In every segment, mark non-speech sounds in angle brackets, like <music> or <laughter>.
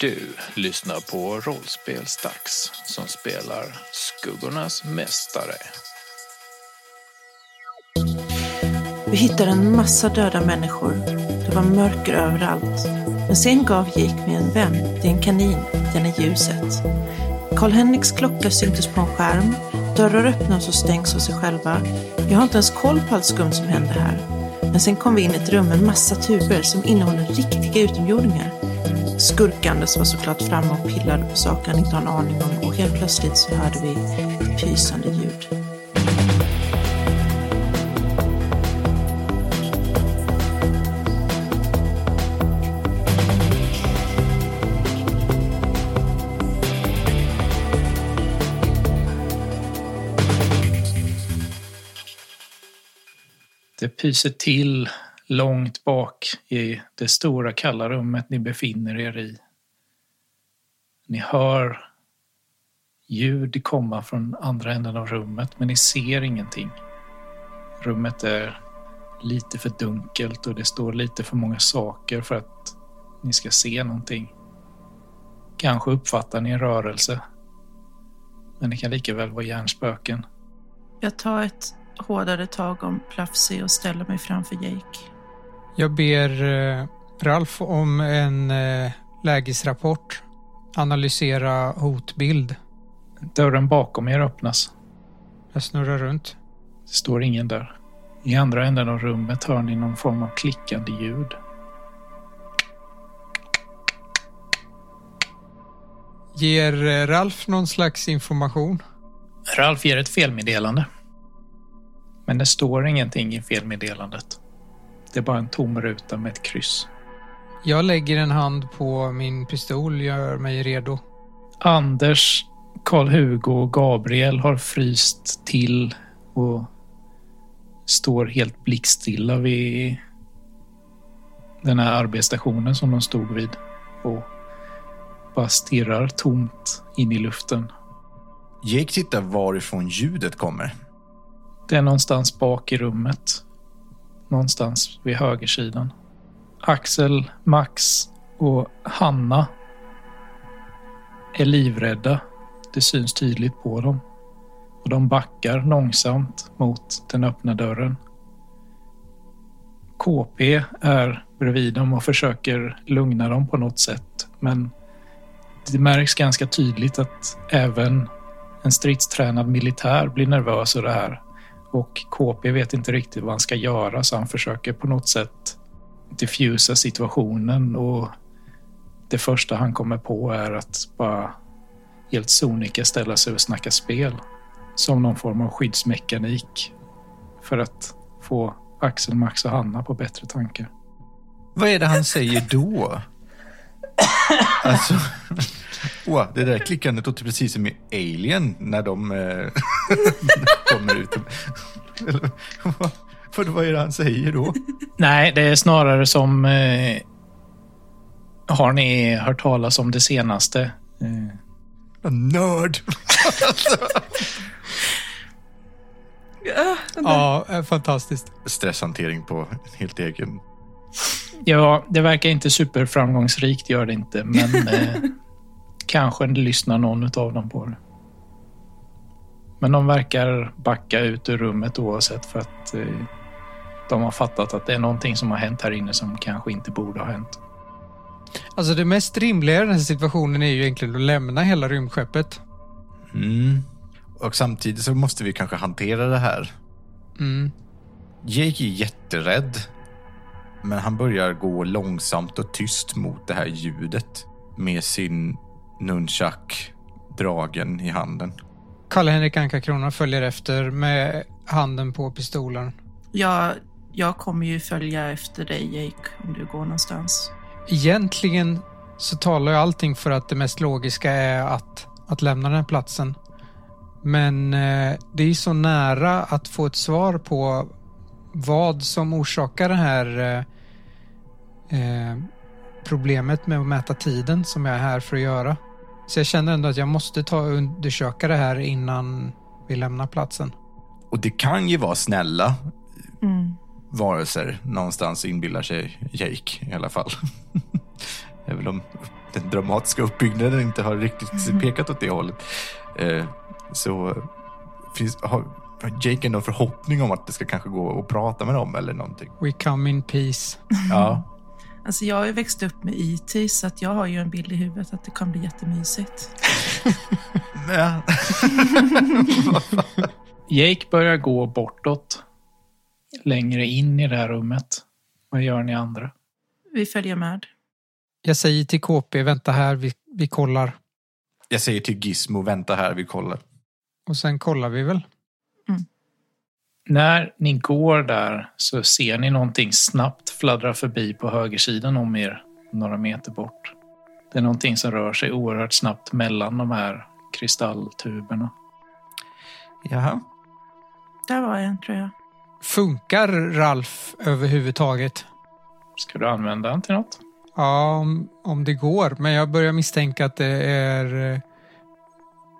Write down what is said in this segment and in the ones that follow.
Du lyssnar på Rollspelsdags som spelar Skuggornas Mästare. Vi hittade en massa döda människor. Det var mörker överallt. Men sen gav Jake mig en vän. Det är en kanin. Den är ljuset. Karl-Henriks klocka syntes på en skärm. Dörrar öppnas och stängs av sig själva. Jag har inte ens koll på allt skumt som händer här. Men sen kom vi in i ett rum med massa tuber som innehåller riktiga utomjordingar. Skurkandes var såklart framme och pillade på saker han inte har en aning om och helt plötsligt så hörde vi ett pysande ljud. Det pyser till långt bak i det stora kalla rummet ni befinner er i. Ni hör ljud komma från andra änden av rummet men ni ser ingenting. Rummet är lite för dunkelt och det står lite för många saker för att ni ska se någonting. Kanske uppfattar ni en rörelse. Men det kan lika väl vara hjärnspöken. Jag tar ett hårdare tag om Plafsi och ställer mig framför Jake. Jag ber eh, Ralf om en eh, lägesrapport. Analysera hotbild. Dörren bakom er öppnas. Jag snurrar runt. Det står ingen där. I andra änden av rummet hör ni någon form av klickande ljud. Ger eh, Ralf någon slags information? Ralf ger ett felmeddelande. Men det står ingenting i felmeddelandet. Det är bara en tom ruta med ett kryss. Jag lägger en hand på min pistol, gör mig redo. Anders, Karl-Hugo och Gabriel har fryst till och står helt blickstilla vid den här arbetsstationen som de stod vid och bara stirrar tomt in i luften. Jake tittar varifrån ljudet kommer. Det är någonstans bak i rummet. Någonstans vid högersidan. Axel, Max och Hanna är livrädda. Det syns tydligt på dem. Och de backar långsamt mot den öppna dörren. KP är bredvid dem och försöker lugna dem på något sätt. Men det märks ganska tydligt att även en stridstränad militär blir nervös av det här. Och KP vet inte riktigt vad han ska göra så han försöker på något sätt diffusa situationen och det första han kommer på är att bara helt sonika ställa sig och snacka spel som någon form av skyddsmekanik för att få Axel, Max och Hanna på bättre tankar. Vad är det han säger då? <coughs> Alltså, <coughs> wow, det där klickandet låter precis som i Alien när de eh, <laughs> kommer ut. Eller, <laughs> vad, vad är det han säger då? Nej, det är snarare som... Eh, har ni hört talas om det senaste? Eh, Nörd! <laughs> Ja, eh, fantastiskt. Stresshantering på helt egen. Ja, det verkar inte superframgångsrikt, gör det inte. Men <laughs> eh, kanske lyssnar någon av dem på det. Men de verkar backa ut ur rummet oavsett för att eh, de har fattat att det är någonting som har hänt här inne som kanske inte borde ha hänt. Alltså det mest rimliga i den här situationen är ju egentligen att lämna hela rymdskeppet. Mm. Och samtidigt så måste vi kanske hantera det här. Mm. Jake är jätterädd. Men han börjar gå långsamt och tyst mot det här ljudet med sin nunchak dragen i handen. Karl-Henrik Anka-Krona följer efter med handen på pistolen. Jag, jag kommer ju följa efter dig Jake om du går någonstans. Egentligen så talar ju allting för att det mest logiska är att, att lämna den här platsen. Men eh, det är så nära att få ett svar på vad som orsakar det här eh, eh, problemet med att mäta tiden som jag är här för att göra. Så jag känner ändå att jag måste ta och undersöka det här innan vi lämnar platsen. Och det kan ju vara snälla Mm. varelser någonstans inbillar sig Jake i alla fall. <laughs> Även om den dramatiska uppbyggnaden inte har riktigt pekat åt det hållet. Eh, så finns, har Jake ändå en förhoppning om att det ska kanske gå att prata med dem eller någonting? We come in peace. Ja. <laughs> Alltså jag har ju växt upp med IT så att jag har ju en bild i huvudet att det kommer bli jättemysigt. ja. <laughs> Jake börjar gå bortåt. Längre in i det här rummet. Vad gör ni andra? Vi följer med. Jag säger till KP, vänta här, vi, vi kollar. Jag säger till Gizmo, vänta här, vi kollar. Och sen kollar vi väl. När ni går där så ser ni någonting snabbt fladdra förbi på högersidan om er, några meter bort. Det är någonting som rör sig oerhört snabbt mellan de här kristalltuberna. Jaha. Där var en tror jag. Funkar Ralf överhuvudtaget? Ska du använda den till något? Ja, om, om det går. Men jag börjar misstänka att det är eh,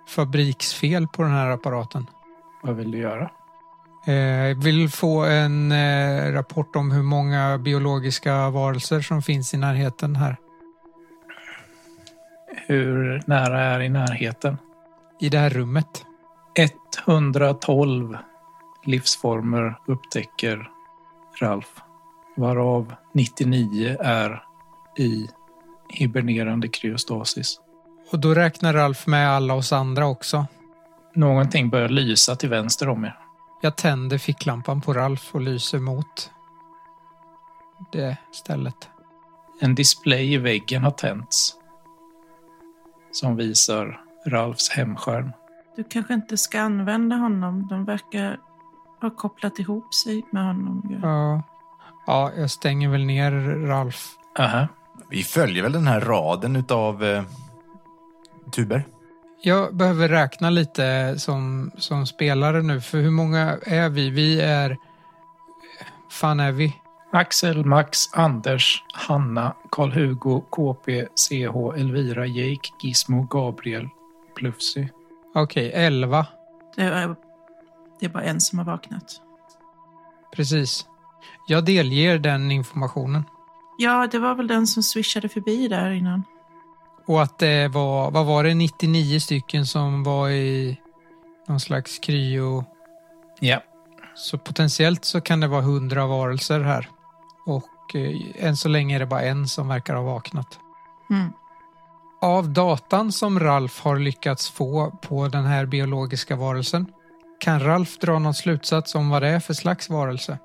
fabriksfel på den här apparaten. Vad vill du göra? Eh, Jag vill få en eh, rapport om hur många biologiska varelser som finns i närheten här. Hur nära är i närheten? I det här rummet. 112 livsformer upptäcker Ralf. Varav 99 är i hibernerande kryostasis. Och då räknar Ralf med alla oss andra också. Någonting börjar lysa till vänster om er. Jag tänder ficklampan på Ralf och lyser mot det stället. En display i väggen har tänts. Som visar Ralfs hemskärm. Du kanske inte ska använda honom. De verkar ha kopplat ihop sig med honom. Ja, ja jag stänger väl ner Ralf. Aha. Vi följer väl den här raden utav eh, tuber. Jag behöver räkna lite som, som spelare nu, för hur många är vi? Vi är... fan är vi? Axel, Max, Anders, Hanna, Karl-Hugo, KP, CH, Elvira, Jake, Gizmo, Gabriel, Plufsy. Okej, 11. Det är, det är bara en som har vaknat. Precis. Jag delger den informationen. Ja, det var väl den som swishade förbi där innan. Och att det var, vad var det, 99 stycken som var i någon slags kryo. Ja. Så potentiellt så kan det vara 100 varelser här. Och eh, än så länge är det bara en som verkar ha vaknat. Mm. Av datan som Ralf har lyckats få på den här biologiska varelsen kan Ralf dra någon slutsats om vad det är för slags varelse?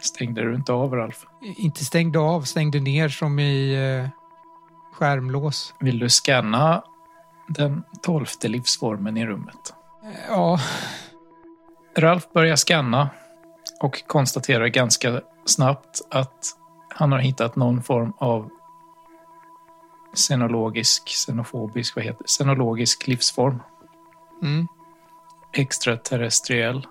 Stängde du inte av Ralf? Inte stängde av, stängde ner som i eh, skärmlås. Vill du scanna den tolfte livsformen i rummet? Ja, Ralf börjar scanna och konstaterar ganska snabbt att han har hittat någon form av xenologisk, xenofobisk, vad heter det? Xenologisk livsform. mm. Extraterrestriell.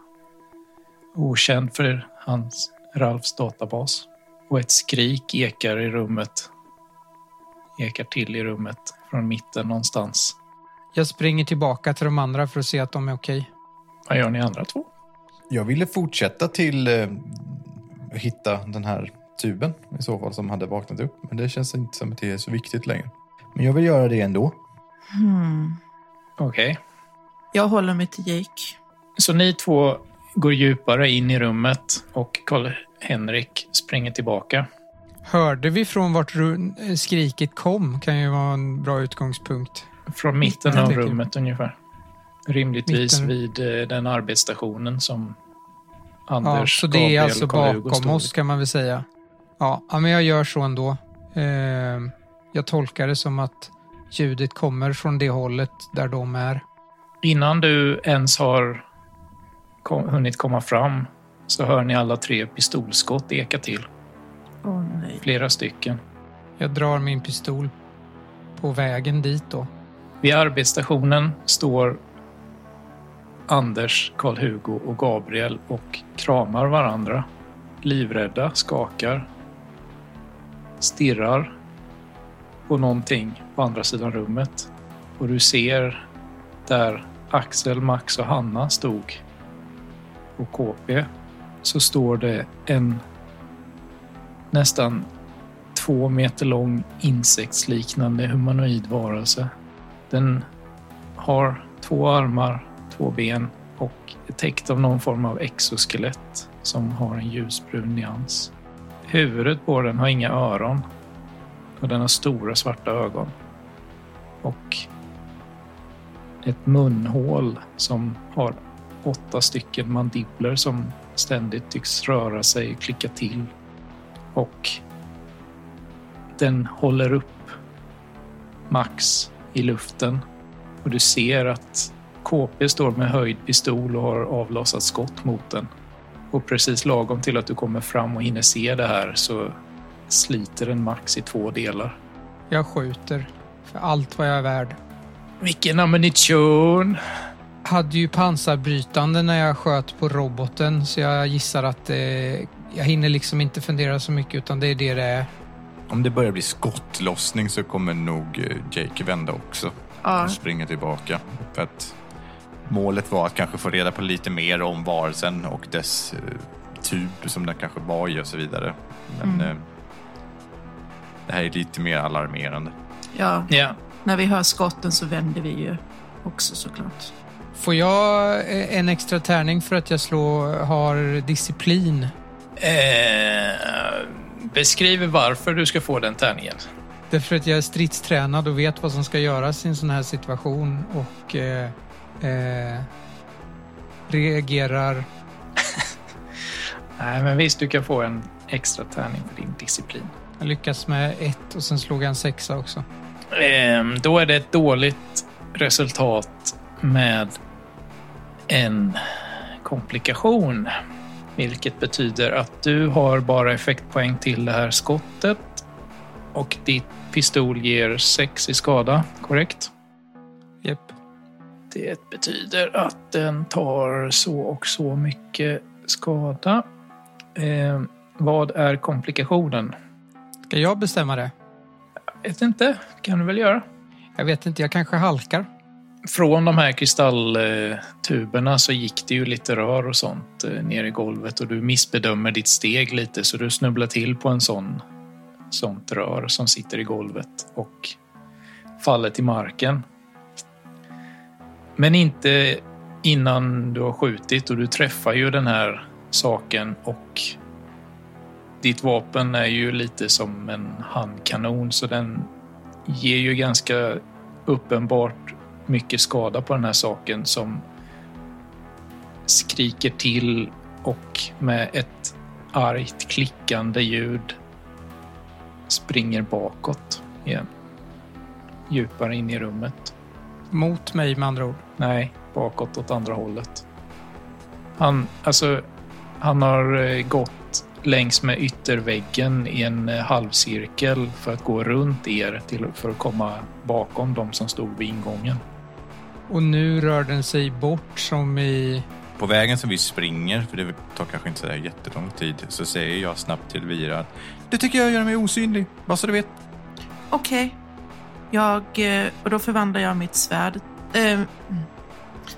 Okänd för hans, Ralfs databas. Och ett skrik ekar i rummet. Ekar till i rummet från mitten någonstans. jag springer tillbaka till de andra för att se att de är okej. Vad gör ni andra två? Jag ville fortsätta till eh, hitta den här tuben i så fall som hade vaknat upp. Men det känns inte som att det är så viktigt längre. Men jag vill göra det ändå. Hmm. Okej. Jag håller mig till Jake. Så ni två går djupare in i rummet och Karl-Henrik springer tillbaka. Hörde vi från vart skriket kom? Kan ju vara en bra utgångspunkt. Från mitten Mitten, av rummet ungefär. Rimligtvis Mitten. vid eh, den arbetsstationen som Ja, Anders, så det är Gabriel, alltså Karl-Hugo bakom oss kan man väl säga. Ja, ja, men jag gör så ändå. Eh, jag tolkar det som att ljudet kommer från det hållet där de är. Innan du ens har kom, hunnit komma fram så hör ni alla tre pistolskott eka till. Oh, nej. Flera stycken. Jag drar min pistol på vägen dit då. Vid arbetsstationen står Anders, Karl-Hugo och Gabriel och kramar varandra. Livrädda, skakar, stirrar på någonting på andra sidan rummet. Och du ser där Axel, Max och Hanna stod på KP så står det en nästan två meter lång insektsliknande humanoid varelse. Den har två armar, två ben och är täckt av någon form av exoskelett som har en ljusbrun nyans. Huvudet på den har inga öron och den har stora svarta ögon. Och ett munhål som har åtta stycken mandibler som ständigt tycks röra sig och klicka till. Och den håller upp Max i luften och du ser att KP står med höjd pistol och har avlossat skott mot den. Och precis lagom till att du kommer fram och hinner se det här så sliter den Max i två delar. Jag skjuter för allt vad jag är värd. Vilken ammunition! Hade ju pansarbrytande när jag sköt på roboten så jag gissar att eh, jag hinner liksom inte fundera så mycket utan det är det det är. Om det börjar bli skottlossning så kommer nog eh, Jake vända också Ja, och springa tillbaka. För att målet var att kanske få reda på lite mer om varelsen och dess eh, tub som den kanske var i och så vidare. Men eh, det här är lite mer alarmerande. ja, Ja, när vi hör skotten så vänder vi ju också såklart. Får jag en extra tärning för att jag slår, har disciplin? Eh, beskriv varför du ska få den tärningen. Därför att jag är stridstränad och vet vad som ska göras i en sån här situation och eh, eh, reagerar. <laughs> Nej, men visst, du kan få en extra tärning för din disciplin. Jag lyckas med ett och sen slog jag en sexa också. Ehm, då är det ett dåligt resultat med en komplikation. Vilket betyder att du har bara effektpoäng till det här skottet. Och ditt pistol ger 6 i skada, korrekt? Japp. Det betyder att den tar så och så mycket skada. Ehm, vad är komplikationen? Ska jag bestämma det? Vet inte, kan du väl göra? Jag vet inte, jag kanske halkar. Från de här kristalltuberna så gick det ju lite rör och sånt eh, ner i golvet och du missbedömer ditt steg lite så du snubblar till på en sån sånt rör som sitter i golvet och faller till marken. Men inte innan du har skjutit och du träffar ju den här saken och ditt vapen är ju lite som en handkanon så den ger ju ganska uppenbart mycket skada på den här saken som skriker till och med ett argt klickande ljud springer bakåt igen. Djupare in i rummet. Mot mig med andra ord. Nej, bakåt åt andra hållet. Han, alltså, han har eh, gått längs med ytterväggen i en eh, halvcirkel för att gå runt er till, för att komma bakom de som stod vid ingången. Och nu rör den sig bort som i... På vägen som vi springer, för det tar kanske inte så där jättelång tid, så säger jag snabbt till Vira att det tycker jag gör mig osynlig, bara så du vet. Okej. Jag, eh, och då förvandlar jag mitt svärd. Eh,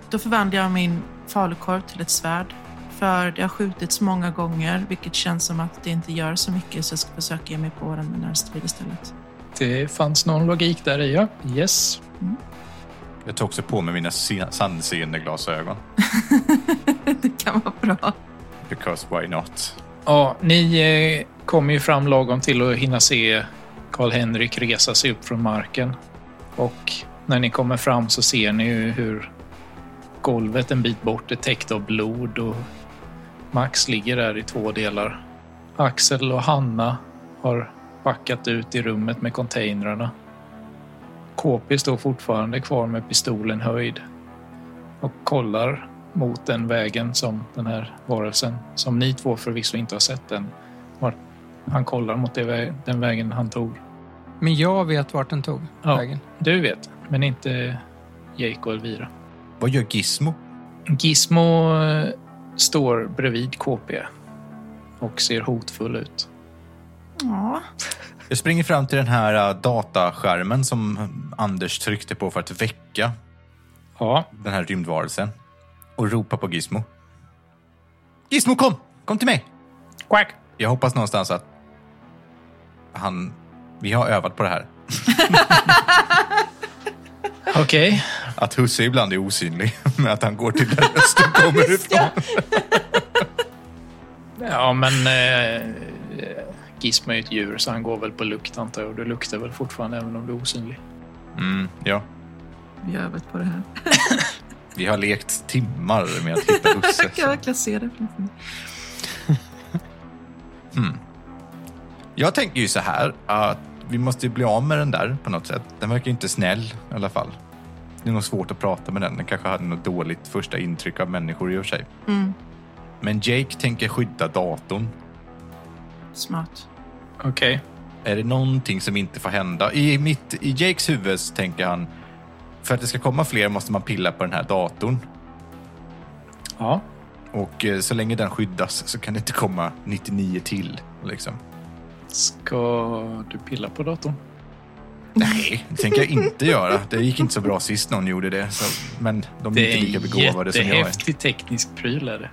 då förvandlar jag min falukorv till ett svärd. För det har skjutits många gånger, vilket känns som att det inte gör så mycket, så jag ska försöka ge mig på den med närstrid istället. Det fanns någon logik där i, ja. Yes. Jag tar också på mig mina se- sannseende glasögon. <laughs> det kan vara bra. Because why not? Ja, ni eh, kommer ju fram lagom till att hinna se Karl-Henrik resa sig upp från marken. Och när ni kommer fram så ser ni ju hur golvet en bit bort är täckt av blod och Max ligger där i två delar. Axel och Hanna har backat ut i rummet med containrarna. KP står fortfarande kvar med pistolen höjd och kollar mot den vägen som den här varelsen, som ni två förvisso inte har sett än, var, han kollar mot den vägen han tog. Men jag vet vart den tog Ja. vägen. Du vet, men inte Jake och Elvira. Vad gör Gizmo? Gizmo eh, står bredvid KP och ser hotfull ut. Ja, Jag springer fram till den här äh, dataskärmen som Anders tryckte på för att väcka Ja, den här rymdvarelsen och ropar på Gizmo. Gizmo, kom! Kom till mig! quack! Jag hoppas någonstans att han, vi har övat på det här. <laughs> Okej. Att husse ibland är osynlig, <laughs> men att han går till där rösten <laughs> kommer ifrån. Ja, men eh, Gizmo är ju ett djur så han går väl på lukt antar jag. Och du luktar väl fortfarande även om du är osynlig. Mm, ja, Vi har övat på det här. <laughs> vi har lekt timmar med att hitta <laughs> husse. Jag kan verkligen se det framför mig. <laughs> Jag tänker ju så här att vi måste bli av med den där på något sätt. Den verkar ju inte snäll i alla fall. Det är nog svårt att prata med den. Den kanske hade något dåligt första intryck av människor i och för sig. Mm. Men Jake tänker skydda datorn. Smart. Okej. Är det någonting som inte får hända? I, mitt, I Jakes huvud så tänker han för att det ska komma fler måste man pilla på den här datorn. Ja. Och eh, så länge den skyddas så kan det inte komma 99 till. Liksom. Ska du pilla på datorn? Nej, det tänker jag inte göra. Det gick inte så bra sist någon gjorde det. Så, men de är Det är inte lika en begåvade som jag är. jättehäftig teknisk pryl är det.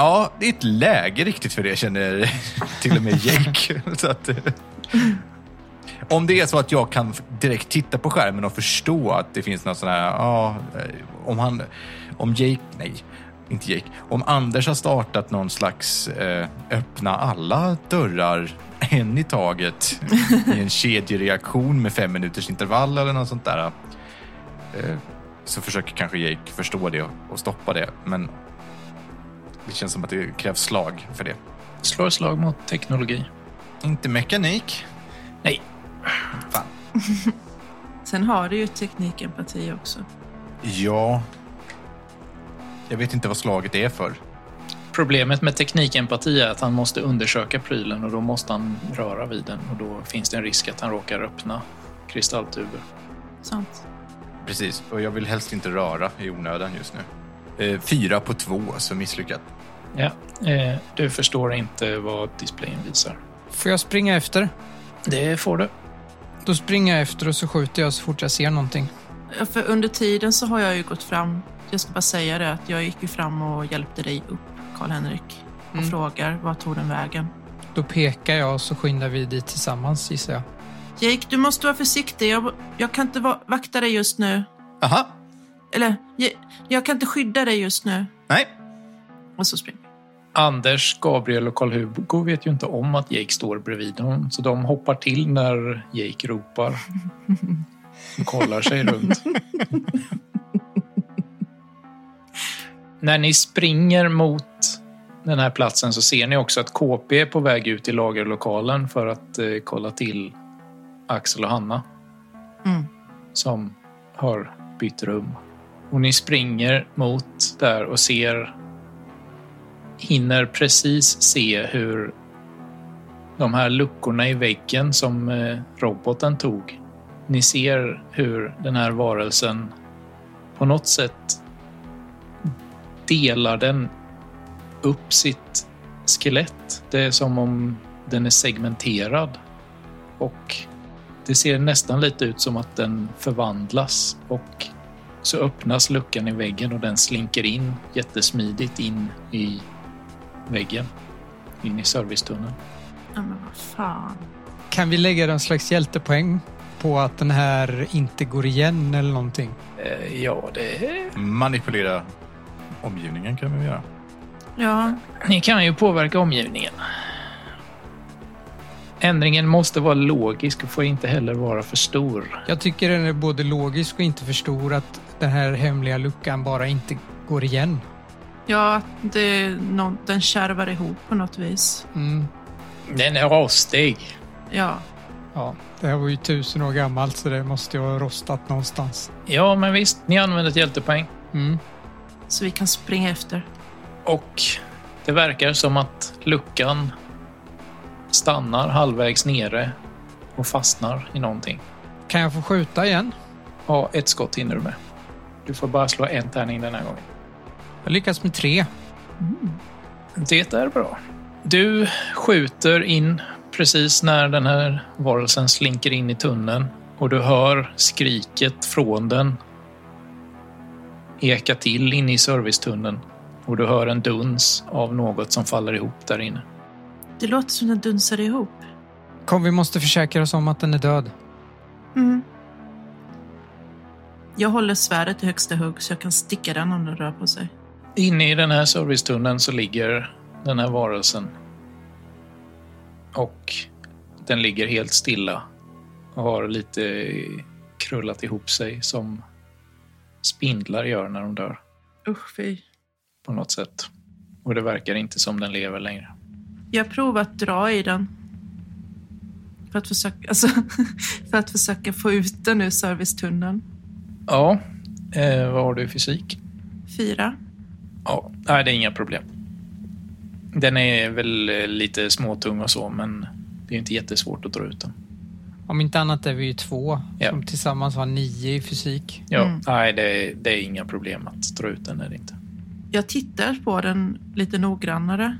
Ja, det är ett läge riktigt för det känner <laughs> till och med Jake. <laughs> så att, eh, om det är så att jag kan direkt titta på skärmen och förstå att det finns något sån här, ja, eh, om han, om Jake, nej, inte Jake, om Anders har startat någon slags eh, öppna alla dörrar en i taget i en kedjereaktion med fem minuters intervall eller något sånt där. Eh, så försöker kanske Jake förstå det och stoppa det, men det känns som att det krävs slag för det. Slår slag mot teknologi. Inte mekanik. Nej. Fan. <laughs> Sen har du ju teknikempati också. Ja. Jag vet inte vad slaget är för. Problemet med teknikempati är att han måste undersöka prylen och då måste han röra vid den och då finns det en risk att han råkar öppna kristalltuber. Sant. Precis, och jag vill helst inte röra i onödan just nu. Eh, fyra på två, så misslyckat. Ja, eh, du förstår inte vad displayen visar. Får jag springa efter? Det får du. Då springer jag efter och så skjuter jag så fort jag ser någonting. Ja, För under tiden så har jag ju gått fram. Jag ska bara säga det att jag gick ju fram och hjälpte dig upp, Karl-Henrik. Och Mm. frågar, var tog den vägen? Då pekar jag och så skyndar vi dit tillsammans gissar jag. Jake, du måste vara försiktig. Jag, jag kan inte va- vakta dig just nu. Aha, Eller, jag, jag kan inte skydda dig just nu. nej. Och så springer Anders, Gabriel och Karl-Hugo vet ju inte om att Jake står bredvid dem, så de hoppar till när Jake ropar. Och kollar sig runt. när ni springer mot den här platsen så ser ni också att KP är på väg ut i lagerlokalen för att eh, kolla till Axel och Hanna Mm. som har bytt rum. Och ni springer mot där och ser hinner precis se hur de här luckorna i väggen som eh, roboten tog. Ni ser hur den här varelsen på något sätt delar den upp sitt skelett. Det är som om den är segmenterad. Och det ser nästan lite ut som att den förvandlas och så öppnas luckan i väggen och den slinker in jättesmidigt in i väggen. In i servicetunneln. Ja, men vad fan. Kan vi lägga någon slags hjältepoäng på att den här inte går igen eller någonting? Eh, ja, det... Manipulera omgivningen kan vi göra. Ja, Ni kan ju påverka omgivningen. Ändringen måste vara logisk och får inte heller vara för stor. Jag tycker den är både logisk och inte för stor att den här hemliga luckan bara inte går igen. ja det, nå- den kärvar ihop på något vis. Mm. Den är rostig. Ja, Ja, det här var ju tusen år gammalt så det måste ju ha rostat någonstans. Ja, men visst. Ni använder ett hjältepoäng. Mm. så vi kan springa efter. Och det verkar som att luckan stannar halvvägs nere och fastnar i någonting. Kan jag få skjuta igen? Ja, ett skott hinner du med. Du får bara slå en tärning den här gången. Jag lyckas med tre. Det är bra. Du skjuter in precis när den här varelsen slinker in i tunneln och du hör skriket från den eka till inne i servicetunneln och du hör en duns av något som faller ihop där inne. Det låter som den dunsar ihop. Kom, vi måste försäkra oss om att den är död. Mm. Jag håller svärdet i högsta hugg så jag kan sticka den om den rör på sig. Inne i den här servicetunneln så ligger den här varelsen. Och den ligger helt stilla och har lite krullat ihop sig som spindlar gör när de dör Usch fy. på något sätt. Och det verkar inte som den lever längre. Jag provar att dra i den. För att försöka, alltså, <laughs> för att försöka få ut den ur servicetunneln. Ja, eh, vad har du i fysik? Fyra. Ja, nej, det är inga problem. Den är väl eh, lite småtung och så, men det är inte jättesvårt att dra ut den. Om inte annat är vi ju två Ja. som tillsammans har nio i fysik. Ja, Mm. nej, det, det är inga problem att dra ut den. Är det inte. Jag tittar på den lite noggrannare.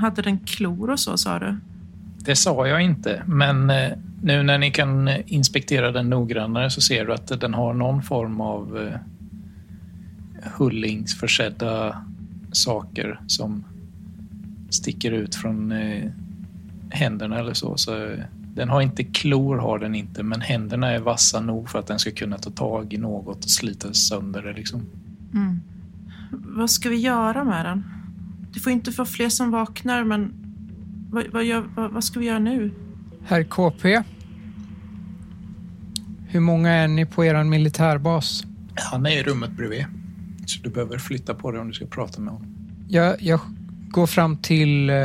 Hade den klor och så sa du? Det sa jag inte, men eh, nu när ni kan inspektera den noggrannare så ser du att den har någon form av eh, hullingsförsedda saker som sticker ut från eh, händerna eller så. så den har inte klor, har den inte, men händerna är vassa nog för att den ska kunna ta tag i något och slita sönder det. Liksom. Mm. Vad ska vi göra med den? Det får inte vara fler som vaknar, men vad, vad, gör, vad, vad ska vi göra nu? Herr KP. Hur många är ni på er militärbas? Han är i rummet bredvid, så du behöver flytta på dig om du ska prata med honom. Jag, jag går fram till eh,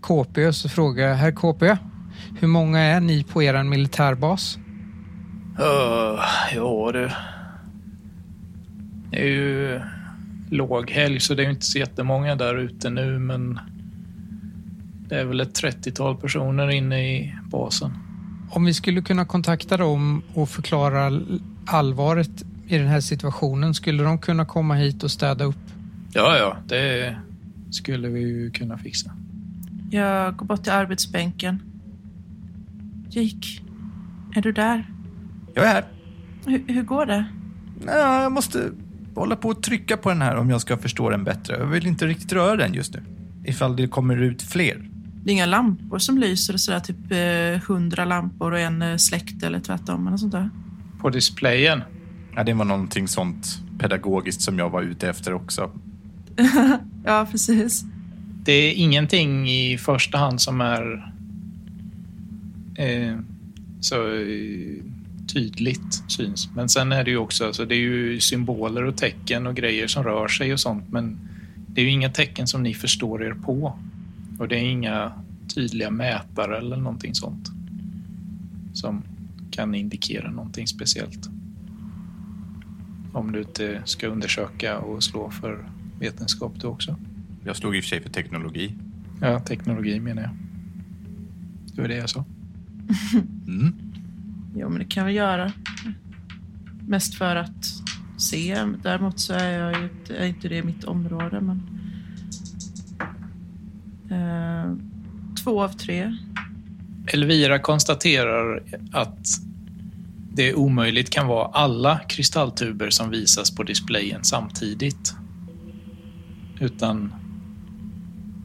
KP och så frågar jag, Herr KP, hur många är ni på er militärbas? Uh, ja du. Det är ju låghelg så det är inte så jättemånga där ute nu men det är väl ett 30-tal personer inne i basen. Om vi skulle kunna kontakta dem och förklara all- allvaret i den här situationen, skulle de kunna komma hit och städa upp? Ja, ja, det skulle vi ju kunna fixa. Jag går bort till arbetsbänken. Jake, är du där? Jag är här. Hur, hur går det? Ja, jag måste hålla på och trycka på den här om jag ska förstå den bättre. Jag vill inte riktigt röra den just nu. Ifall det kommer ut fler. Det är inga lampor som lyser, och sådär, typ eh, hundra lampor och en eh, släkt eller tvärtom eller sånt där. På displayen. Ja, det var någonting sånt pedagogiskt som jag var ute efter också. <laughs> Ja, precis. Det är ingenting i första hand som är eh, så eh, tydligt syns. Men sen är det ju också, alltså det är ju symboler och tecken och grejer som rör sig och sånt. Men det är ju inga tecken som ni förstår er på. Och det är inga tydliga mätare eller någonting sånt. Som kan indikera någonting speciellt. Om du inte ska undersöka och slå för vetenskap du också. Jag slog i och för sig för teknologi. Ja, teknologi menar jag. Det var det jag sa. Mm. Jo, men det kan vi göra. Mest för att se. Däremot så är, jag ju, inte- är inte det mitt område. Men... Eh, två av tre. Elvira konstaterar att det omöjligt kan vara alla kristalltuber som visas på displayen samtidigt. Utan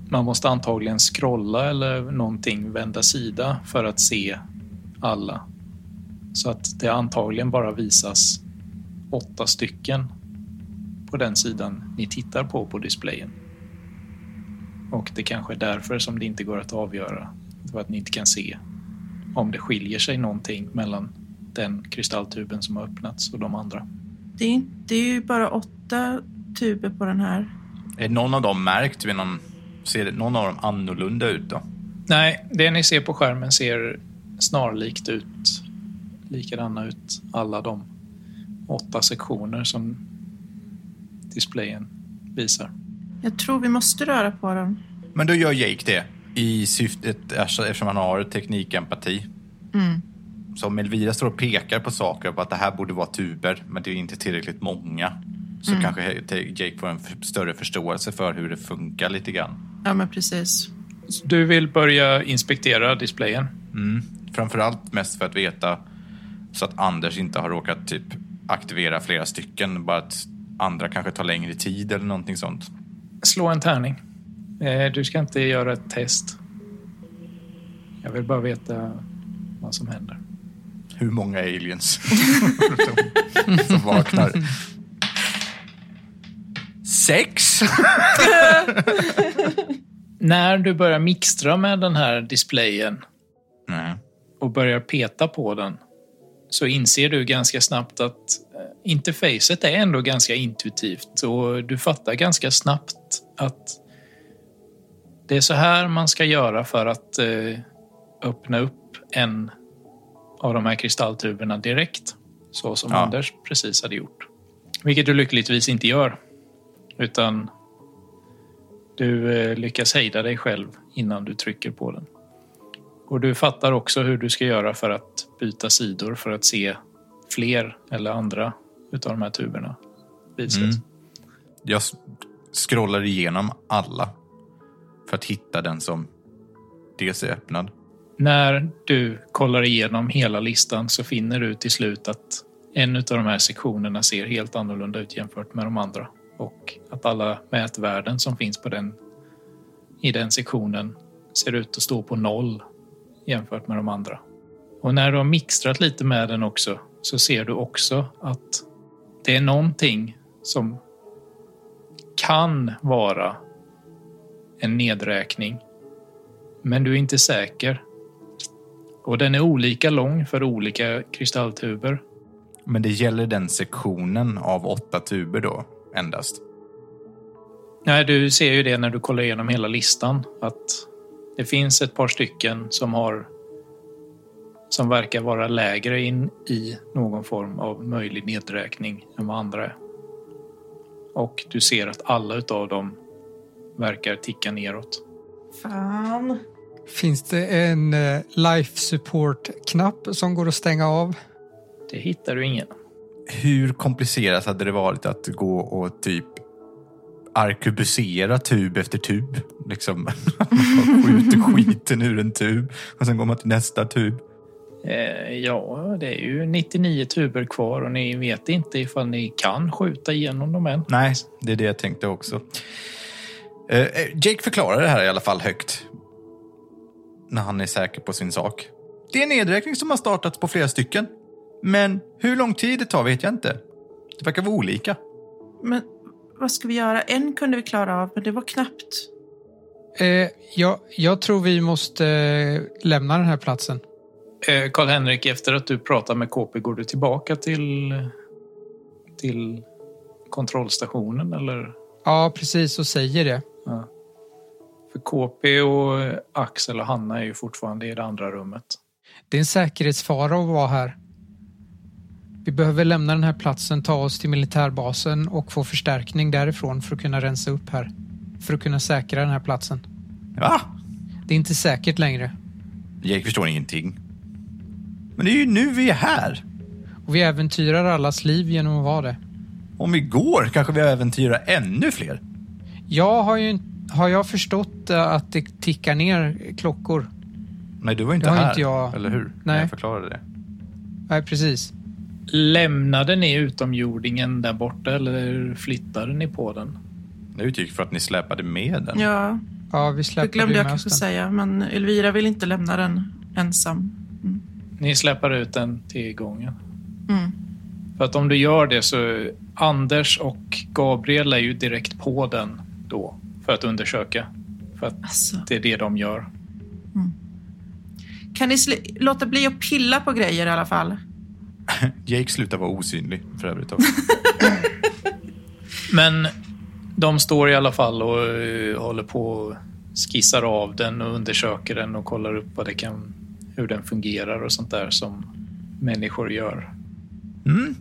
man måste antagligen scrolla eller någonting, vända sida för att se alla. Så att det antagligen bara visas åtta stycken på den sidan ni tittar på på displayen. Och det kanske är därför som det inte går att avgöra. För att ni inte kan se om det skiljer sig någonting mellan den kristalltuben som har öppnats och de andra. Det är, det är ju bara åtta tuber på den här. Är någon av dem märkt vid någon... Ser någon av dem annorlunda ut då? Nej, det ni ser på skärmen ser snarlikt ut. Likadana ut alla de åtta sektioner som displayen visar. Jag tror vi måste röra på den. Men då gör Jake det. I syftet, eftersom han har teknikempati. Mm. Så om Elvira står och pekar på saker på att det här borde vara tuber, men det är inte tillräckligt många. Så kanske Jake får en större förståelse för hur det funkar lite grann. Ja, men precis. Så Du vill börja inspektera displayen? Mm. Framförallt mest för att veta så att Anders inte har råkat typ aktivera flera stycken. Bara att andra kanske tar längre tid eller någonting sånt. Slå en tärning. Eh, Du ska inte göra ett test. Jag vill bara veta vad som händer. Hur många aliens som, <laughs> som vaknar? Sex? <laughs> När du börjar mixtra med den här displayen Nej. och börjar peta på den så inser du ganska snabbt att eh, interfacet är ändå ganska intuitivt och du fattar ganska snabbt att det är så här man ska göra för att eh, öppna upp en av de här kristalltuberna direkt. Så som Ja. Anders precis hade gjort. Vilket du lyckligtvis inte gör. Utan du eh, lyckas hejda dig själv innan du trycker på den. Och du fattar också hur du ska göra för att byta sidor för att se fler eller andra utav de här tuberna. Mm. Jag scrollar igenom alla för att hitta den som dels är öppnad. När du kollar igenom hela listan så finner du till slut att en av de här sektionerna ser helt annorlunda ut jämfört med de andra. Och att alla mätvärden som finns på den, i den sektionen ser ut att stå på noll jämfört med de andra. Och när du har mixtrat lite med den också så ser du också att det är någonting som kan vara en nedräkning. Men du är inte säker. Och den är olika lång för olika kristalltuber. Men det gäller den sektionen av åtta tuber då, endast. Nej, du ser ju det när du kollar igenom hela listan. Att det finns ett par stycken som har som verkar vara lägre in i någon form av möjlig nedräkning än vad andra är. Och du ser att alla utav dem verkar ticka neråt. Fan. Finns det en eh, life support-knapp som går att stänga av? Det hittar du ingen. Hur komplicerat hade det varit att gå och typ arkebusera tub efter tub? Liksom, man <laughs> skjuter skiten ur en tub och sen går man till nästa tub. Eh, ja, det är ju 99 tuber kvar och ni vet inte ifall ni kan skjuta igenom dem än. Nej, det är det jag tänkte också. Eh, eh, Jake förklarar det här i alla fall högt. När han är säker på sin sak. Det är en nedräkning som har startats på flera stycken. Men hur lång tid det tar vet jag inte. Det verkar vara olika. Men vad ska vi göra? En kunde vi klara av, men det var knappt. Eh, jag, jag tror vi måste eh, lämna den här platsen. Eh, Karl-Henrik, efter att du pratar med KP, går du tillbaka till, till kontrollstationen eller? Ja, precis, och säger det. Ja. För KP och Axel och Hanna är ju fortfarande i det andra rummet. Det är en säkerhetsfara att vara här. Vi behöver lämna den här platsen, ta oss till militärbasen och få förstärkning därifrån för att kunna rensa upp här. För att kunna säkra den här platsen. Va? Det är inte säkert längre. Jake förstår ingenting. Men det är ju nu vi är här. Och vi äventyrar allas liv genom att vara det. Om vi går kanske vi äventyrar ännu fler. Jag har ju har jag förstått eh, att det tickar ner klockor. Nej, du var inte Det här. inte jag. Eller hur? Nej. Jag förklarade det. Nej, precis. Lämnade ni utomjordingen där borta eller flyttade ni på den? Jag utgick för att ni släpade med den. Ja, Ja, vi det släpper glömde jag kanske säga, men Elvira vill inte lämna den ensam. Ni släpper ut den till gången. Mm. För att om du gör det så Anders och Gabriel är ju direkt på den då för att undersöka. För att Alltså, det är det de gör. kan ni låta bli att pilla på grejer i alla fall? <laughs> Jake slutar vara osynlig för övrigt också. <laughs> Men de står i alla fall och eh, håller på och skissar av den och undersöker den och kollar upp vad det kan, hur den fungerar och sånt där som människor gör. Mm.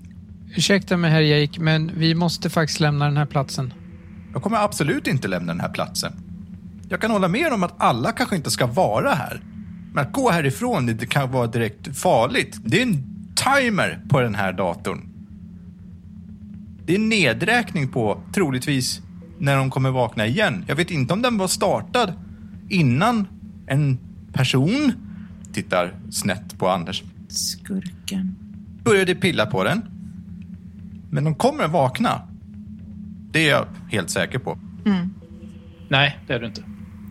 Ursäkta mig herr Jake, men vi måste faktiskt lämna den här platsen. Jag kommer absolut inte lämna den här platsen. Jag kan hålla med om att alla kanske inte ska vara här. Men att gå härifrån det kan vara direkt farligt. Det är en timer på den här datorn. Det är en nedräkning på troligtvis när de kommer vakna igen. Jag vet inte om den var startad innan en person tittar snett på Anders. Skurken. Började pilla på den. Men de kommer vakna. Det är jag helt säker på. Nej, det är du inte.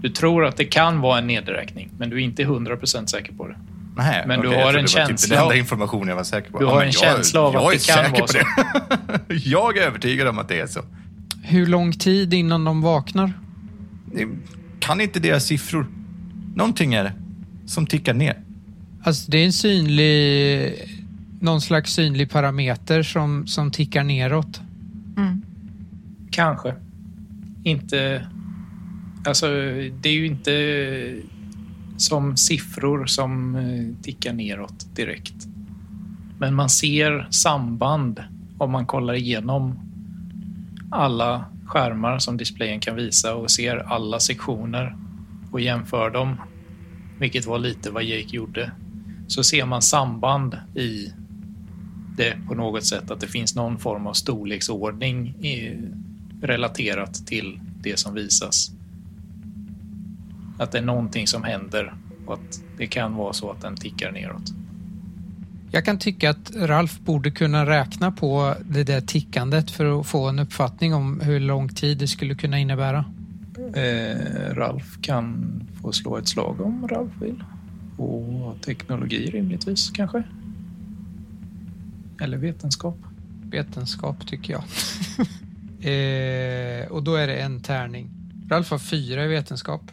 Du tror att det kan vara en nedräkning, men du är inte 100% säker på det. Nej, Men du okej, har en det var känsla Typ den enda informationen jag var säker på. Du har men en jag, känsla av att jag är det kan säker vara på det. <laughs> jag är övertygad om att det är så. Hur lång tid innan de vaknar? Det- Kan inte deras siffror? Någonting är det som tickar ner. Alltså det är en synlig, någon slags synlig parameter som, som tickar neråt. Mm. Kanske. Inte... Alltså, det är ju inte som siffror som eh, tickar neråt direkt. Men man ser samband om man kollar igenom alla skärmar som displayen kan visa och ser alla sektioner och jämför dem, vilket var lite vad Jake gjorde, så ser man samband i det på något sätt, att det finns någon form av storleksordning eh, relaterat till det som visas. Att det är någonting som händer och att det kan vara så att den tickar neråt. Jag kan tycka att Ralf borde kunna räkna på det där tickandet för att få en uppfattning om hur lång tid det skulle kunna innebära. Eh, Ralf kan få slå ett slag om Ralf vill. Och teknologi rimligtvis kanske. Eller vetenskap. Vetenskap tycker jag. <laughs> eh, och då är det en tärning. Ralf har fyra i vetenskap.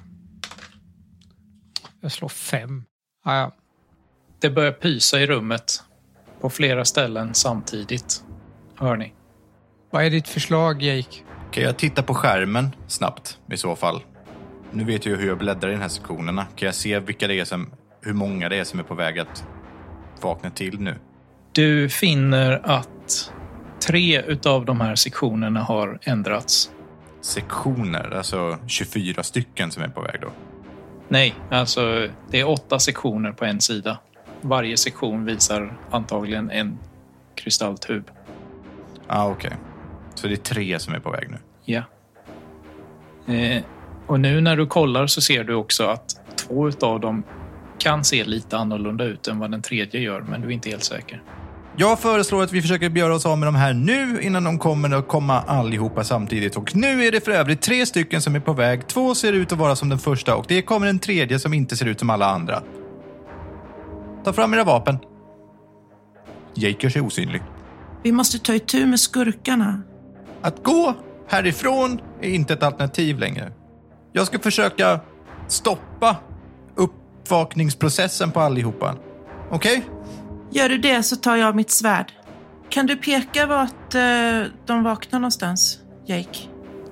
Jag slår fem. Ah, ja. Det börjar pysa i rummet på flera ställen samtidigt. Hör ni? Vad är ditt förslag Jake? Kan jag titta på skärmen snabbt i så fall? Nu vet jag hur jag bläddrar i de här sektionerna. Kan jag se vilka det är som, hur många det är som är på väg att vakna till nu? Du finner att tre utav de här sektionerna har ändrats. Sektioner, alltså 24 stycken som är på väg då. Nej, alltså det är åtta sektioner på en sida. Varje sektion visar antagligen en kristalltub. Ah, okej. Så det är tre som är på väg nu. Ja. Eh, och nu när du kollar så ser du också att två utav dem kan se lite annorlunda ut än vad den tredje gör, men du är inte helt säker. Jag föreslår att vi försöker göra oss av med de här nu innan de kommer att komma allihopa samtidigt. Och nu är det för övrigt tre stycken som är på väg. Två ser ut att vara som den första och det kommer en tredje som inte ser ut som alla andra. Ta fram era vapen. Jake gör sig osynlig. Vi måste ta itu med skurkarna. Att gå härifrån är inte ett alternativ längre. Jag ska försöka stoppa uppvakningsprocessen på allihopa. Okej? Gör du det så tar jag mitt svärd. Kan du peka vart eh, de vaknar någonstans, Jake?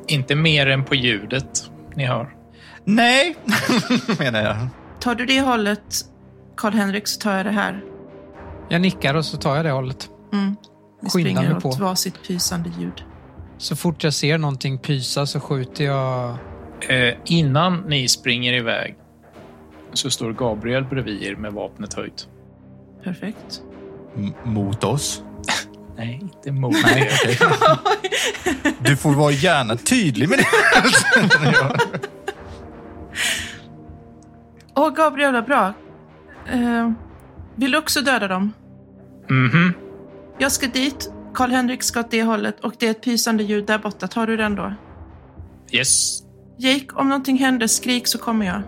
Inte mer än på ljudet ni hör. Nej, <laughs> menar jag. Tar du det hållet, Karl-Henrik, så tar jag det här. Jag nickar och så tar jag det hållet. Mm. Vi springer mig åt på. varsitt pysande ljud. Så fort jag ser någonting pysa så skjuter jag. Eh, innan ni springer iväg så står Gabriel bredvid er med vapnet höjt. Perfekt. M- mot oss. <laughs> Nej, inte mot <laughs> er. Du får vara gärna tydlig med det. <laughs> Åh, Gabriel, vad bra. Eh, vill du också döda dem? Mhm. Jag ska dit. Karl-Henrik ska åt det hållet och det är ett pysande ljud där borta. Tar du den då? Yes. Jake, om någonting händer, skrik så kommer jag.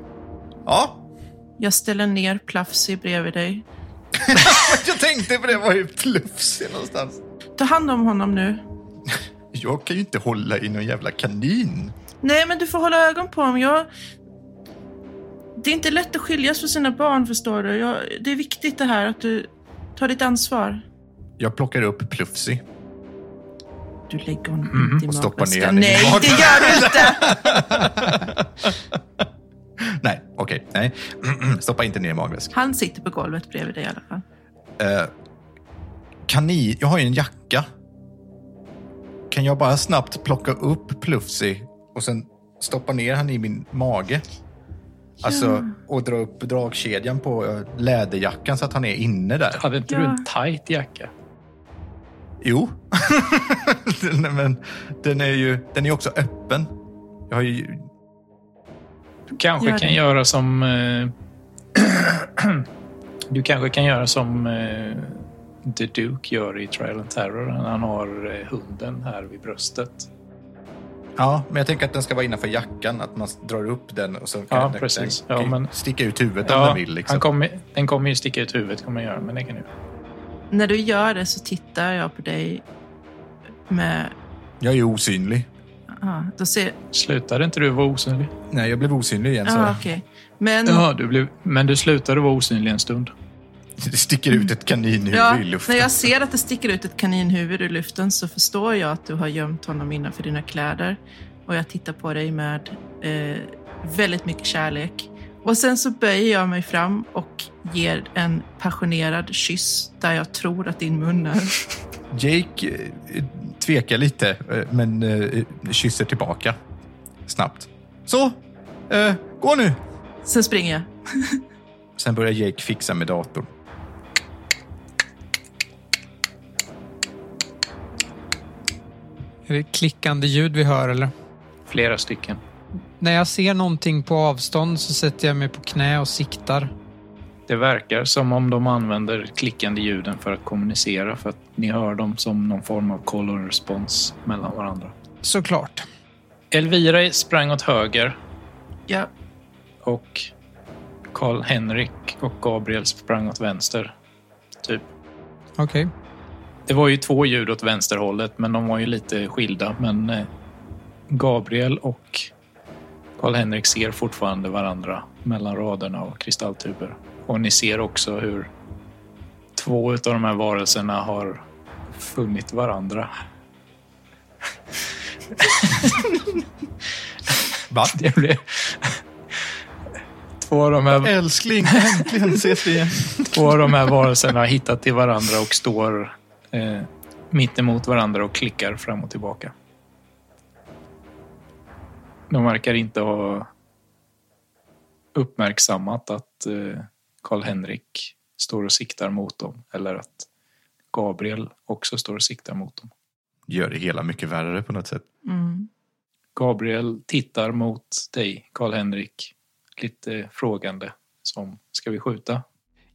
Ja, Jag ställer ner Plafsy bredvid dig. <laughs> jag tänkte på det. Var är Plufsy någonstans? Ta hand om honom nu. Jag kan ju inte hålla i någon jävla kanin. Nej, men du får hålla ögon på honom. Jag... Det är inte lätt att skiljas från sina barn, förstår du. Jag... Det är viktigt det här att du tar ditt ansvar. Jag plockar upp Plufsy. Du lägger honom inte i Och stoppar ner magväskan. honom i Nej, det gör du inte! <laughs> Okej. nej. <clears throat> Stoppa inte ner i magväskan. Han sitter på golvet bredvid dig i alla fall. Uh, kanin... Jag har ju en jacka. Kan jag bara snabbt plocka upp Plufsy och sen stoppa ner han i min mage? Alltså, och dra upp dragkedjan på eh, läderjackan så att han är inne där. Hade inte Ja. du en tight jacka? Jo. <laughs> Den- Men den är ju den är också öppen. Jag har ju... Du kanske Gör kan det. göra som... Eh, <clears throat> du kanske kan göra som eh, The Duke gör i Trial and Terror. när Han har eh, hunden här vid bröstet. Ja, men jag tänker att den ska vara innanför jackan. Att man drar upp den och så kan Ja, den, precis. den Ja, men- sticka ut huvudet om Ja, den vill. Liksom. han kommer, den kommer ju sticka ut huvudet, kommer göra, men det kan du. När du gör det så tittar jag på dig med... Jag är ju osynlig. Ja, då ser... Slutade inte du vara osynlig? Nej, jag blev osynlig igen. Så Ja, okej. Men... Ja, du blev, men du slutade vara osynlig en stund. det sticker ut ett kaninhuvud Ja, i luften. när jag ser att det sticker ut ett kaninhuvud ur luften så förstår jag att du har gömt honom innanför dina kläder. Och jag tittar på dig med eh, väldigt mycket kärlek. Och sen så böjer jag mig fram och ger en passionerad kyss där jag tror att din mun är. <laughs> Jake eh, tvekar lite, eh, men eh, kysser tillbaka snabbt. Så, eh, gå nu! Sen springer jag. <laughs> Sen börjar Jake fixa med datorn. Är det klickande ljud vi hör eller? Flera stycken. När jag ser någonting på avstånd så sätter jag mig på knä och siktar. Det verkar som om de använder klickande ljuden för att kommunicera för att ni hör dem som någon form av call and response mellan varandra. Såklart. Elvira sprang åt höger Ja, och Karl-Henrik och Gabriel sprang åt vänster. Typ. Okej. Det var ju två ljud åt vänsterhållet, men de var ju lite skilda. Men eh, Gabriel och Karl-Henrik ser fortfarande varandra mellan raderna av kristalltuber. Och ni ser också hur två av de här varelserna har funnit varandra. Va? <laughs> Det blev... Två av de här Älskling, äntligen ses vi igen. <laughs> Två av de här varelserna har hittat till varandra och står eh, mitt emot varandra och klickar fram och tillbaka. De verkar inte ha uppmärksammat att eh, Karl-Henrik står och siktar mot dem eller att Gabriel också står och siktar mot dem. Gör det hela mycket värre på något sätt. mm. Gabriel tittar mot dig, Karl-Henrik, lite frågande som ska vi skjuta?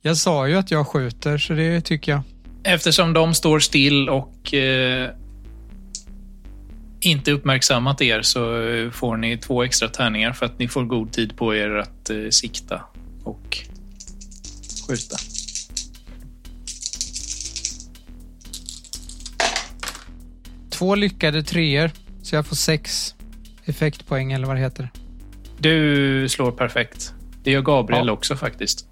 Jag sa ju att jag skjuter, så det tycker jag. Eftersom de står still och eh, inte uppmärksammat er så eh, får ni två extra tärningar för att ni får god tid på er att eh, sikta och skjuta. Två lyckade treor, så jag får sex effektpoäng eller vad det heter. Du slår perfekt. Det gör Gabriel Ja. också faktiskt.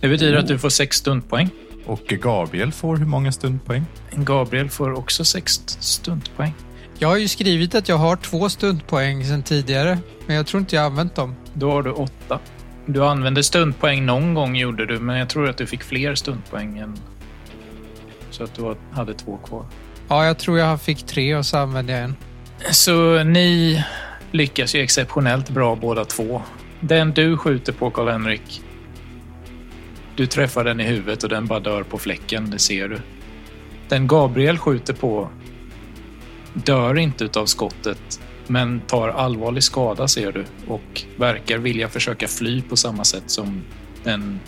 Det betyder att du får sex stundpoäng. Och Gabriel får hur många stundpoäng? Gabriel får också sex stundpoäng. Jag har ju skrivit att jag har två stundpoäng sedan tidigare, men jag tror inte jag har använt dem. Då har du åtta. Du använde stundpoäng någon gång gjorde du, men jag tror att du fick fler stundpoäng än... Så att du hade två kvar. Ja, jag tror jag fick tre och så använde jag en. Så ni lyckas ju exceptionellt bra båda två. Den du skjuter på, Karl-Henrik, du träffar den i huvudet och den bara dör på fläcken, det ser du. Den Gabriel skjuter på dör inte utav skottet, men tar allvarlig skada ser du och verkar vilja försöka fly på samma sätt som den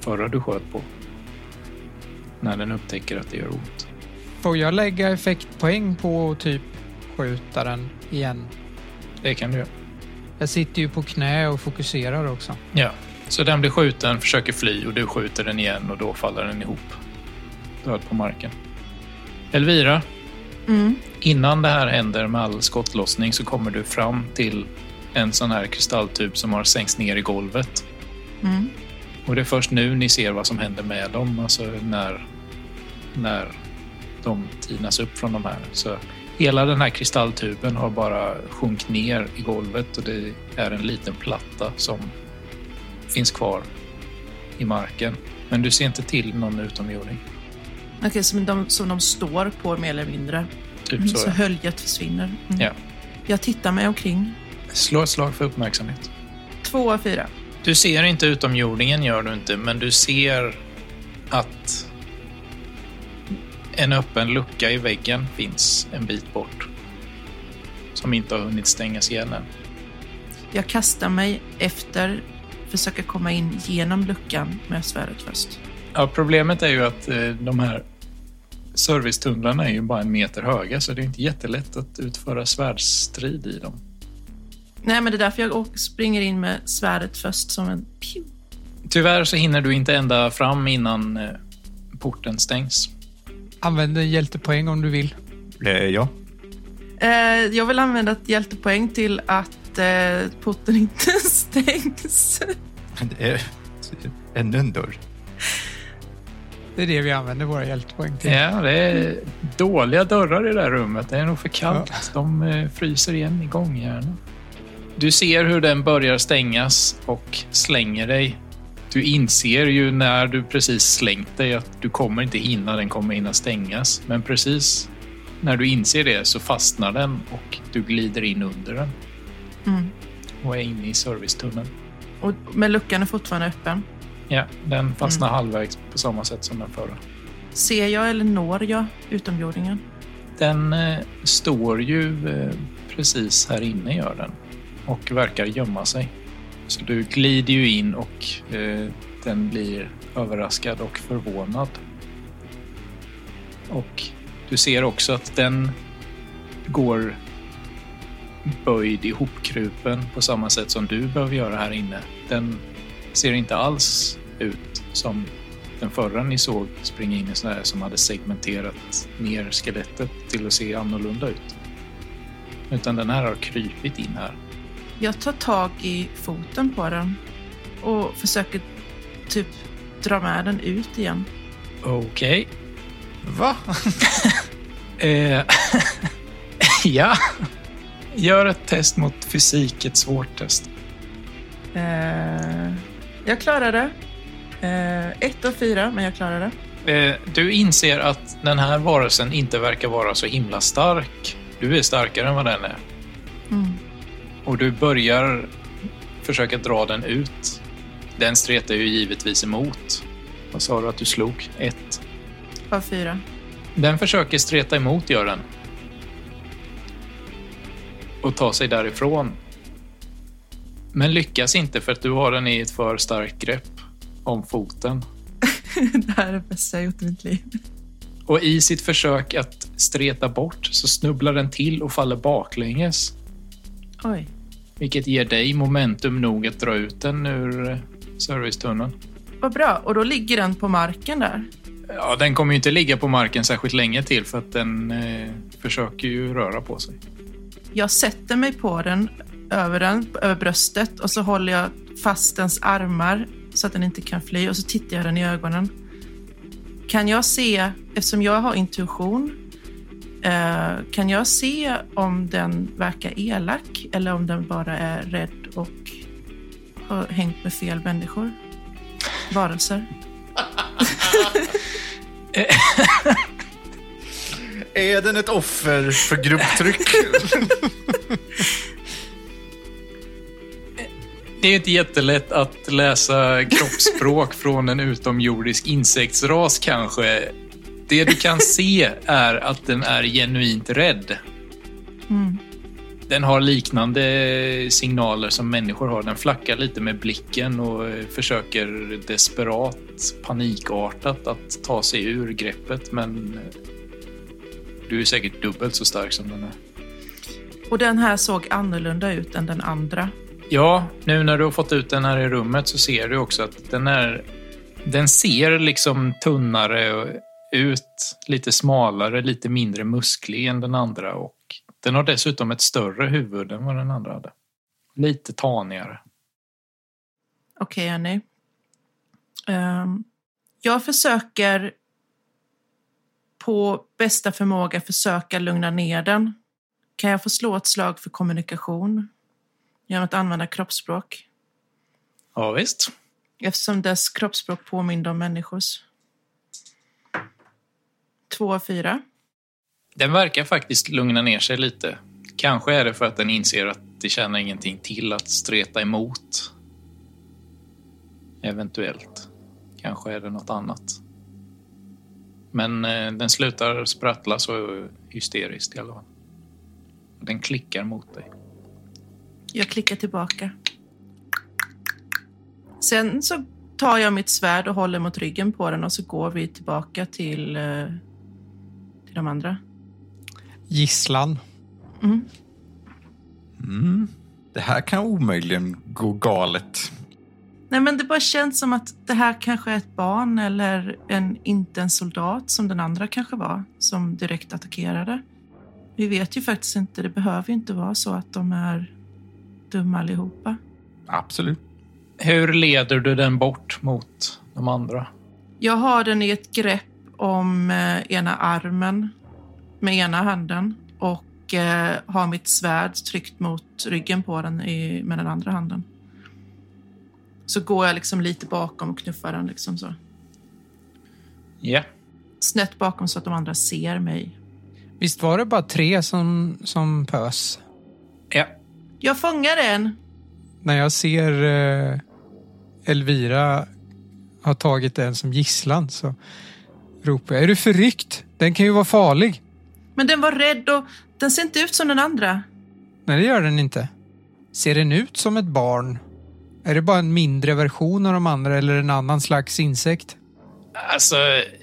förra du sköt på. När den upptäcker att det gör ont. Får jag lägga effektpoäng på typ skjuta den igen? Det kan du göra. Jag sitter ju på knä och fokuserar också. Ja, så den blir skjuten, försöker fly och du skjuter den igen och då faller den ihop. Död på marken. Elvira, Mm. innan det här händer med all skottlossning så kommer du fram till en sån här kristalltub som har sänkts ner i golvet. Mm. Och det är först nu ni ser vad som händer med dem, alltså när, när de tinas upp från de här. Så hela den här kristalltuben har bara sjunkit ner i golvet och det är en liten platta som finns kvar i marken. Men du ser inte till någon utomjording. Okej, som de, som de står på mer eller mindre. Typ Mm, så. så ja. höljet försvinner. Mm. Ja. Jag tittar mig omkring. Slå ett slag för uppmärksamhet. Två av fyra. Du ser inte utomjordingen, gör du inte, men du ser att en öppen lucka i väggen finns en bit bort. Som inte har hunnit stängas igen än. Jag kastar mig efter, försöker komma in genom luckan med svärdet först. Ja, problemet är ju att eh, de här servicetunnlarna är ju bara en meter höga så det är inte jättelätt att utföra svärdsstrid i dem. Nej, men det är därför jag springer in med svärdet först som en pew. Tyvärr så hinner du inte ända fram innan eh, porten stängs. Använd en hjältepoäng om du vill. Eh, ja. Eh, jag vill använda ett hjältepoäng till att eh, porten inte <laughs> stängs. Det är ännu en dörr. Det är det vi använder våra hjältepoäng till. Ja, det är dåliga dörrar i det här rummet. Det är nog för kallt. De eh, fryser igen i gångjärnen. Du ser hur den börjar stängas och slänger dig. Du inser ju när du precis slängt dig att du kommer inte hinna, den kommer hinna stängas. Men precis när du inser det så fastnar den och du glider in under den Mm. och är inne i servicetunneln. Och, men luckan är fortfarande öppen. Ja, den fastnar halvvägs på samma sätt som den förra. Ser jag eller når jag utomjordingen? Den eh, står ju eh, precis här inne, gör den. Och verkar gömma sig. Så du glider ju in och eh, den blir överraskad och förvånad. Och du ser också att den går böjd ihopkrupen på samma sätt som du behöver göra här inne. Den ser inte alls ut som den förra ni såg springa in i sån här som hade segmenterat ner skelettet till att se annorlunda ut. Utan den här har krypit in här. Jag tar tag i foten på den och försöker typ dra med den ut igen. Okej. Va? <laughs> Eh, <laughs> ja. Gör ett test mot fysik, ett svårt test. Eh, jag klarar det. Eh, ett av fyra, men jag klarar det. Eh, du inser att den här varelsen inte verkar vara så himla stark. Du är starkare än vad den är. Mm. Och du börjar försöka dra den ut. Den stretar ju givetvis emot. Vad sa du att du slog? Ett. Av fyra. Den försöker streta emot, gör den. Och ta sig därifrån. Men lyckas inte för att du har den i ett för starkt grepp om foten. <laughs> det här är det bästa jag gjort i mitt liv. Och i sitt försök att streta bort så snubblar den till och faller baklänges. Oj. Vilket ger dig momentum nog att dra ut den ur eh, servicetunneln. Vad bra. Och då ligger den på marken där. Ja, den kommer ju inte ligga på marken särskilt länge till för att den eh, försöker ju röra på sig. Jag sätter mig på den, över den, över bröstet och så håller jag fast dens armar så att den inte kan fly och så tittar jag den i ögonen. Kan jag se, eftersom jag har intuition, eh, kan jag se om den verkar elak eller om den bara är rädd och har hängt med fel människor? Varelser. <laughs> Är den ett offer för grupptryck? <laughs> Det är inte jättelätt att läsa kroppsspråk <laughs> från en utomjordisk insektsras kanske. Det du kan se är att den är genuint rädd. Mm. Den har liknande signaler som människor har. Den flackar lite med blicken och försöker desperat, panikartat att ta sig ur greppet. Men du är säkert dubbelt så stark som den är. Och den här såg annorlunda ut än den andra. Ja, nu när du har fått ut den här i rummet så ser du också att den är... Den ser liksom tunnare ut, lite smalare, lite mindre musklig än den andra och den har dessutom ett större huvud än vad den andra hade. Lite tanigare. Okej, Annie. Um, jag försöker på bästa förmåga försöka lugna ner den. Kan jag få slå ett slag för kommunikation genom att använda kroppsspråk? Ja, visst. Eftersom dess kroppsspråk påminner om människors. Två av fyra. Den verkar faktiskt lugna ner sig lite. Kanske är det för att den inser att det tjänar ingenting till att streta emot. Eventuellt. Kanske är det något annat. Men eh, den slutar sprattla så hysteriskt i alla fall. Den klickar mot dig. Jag klickar tillbaka. Sen så tar jag mitt svärd och håller mot ryggen på den och så går vi tillbaka till eh, till de andra. Gisslan. Mm. Mm. Det här kan omöjligen gå galet. Nej, men det bara känns som att det här kanske är ett barn eller en, inte en soldat som den andra kanske var, som direkt attackerade. Vi vet ju faktiskt inte, det behöver ju inte vara så att de är dumma allihopa. Absolut. Hur leder du den bort mot de andra? Jag har den i ett grepp om eh, ena armen med ena handen och eh, har mitt svärd tryckt mot ryggen på den i, med den andra handen. Så går jag liksom lite bakom och knuffar den liksom så. Ja. Snett bakom så att de andra ser mig. Visst var det bara tre som, som pös? Ja. Jag fångar en! När jag ser eh, Elvira ha tagit en som gisslan så ropar jag. Är du förryckt? Den kan ju vara farlig. Men den var rädd och den ser inte ut som den andra. Nej, det gör den inte. Ser den ut som ett barn? Är det bara en mindre version av de andra eller en annan slags insekt? Alltså,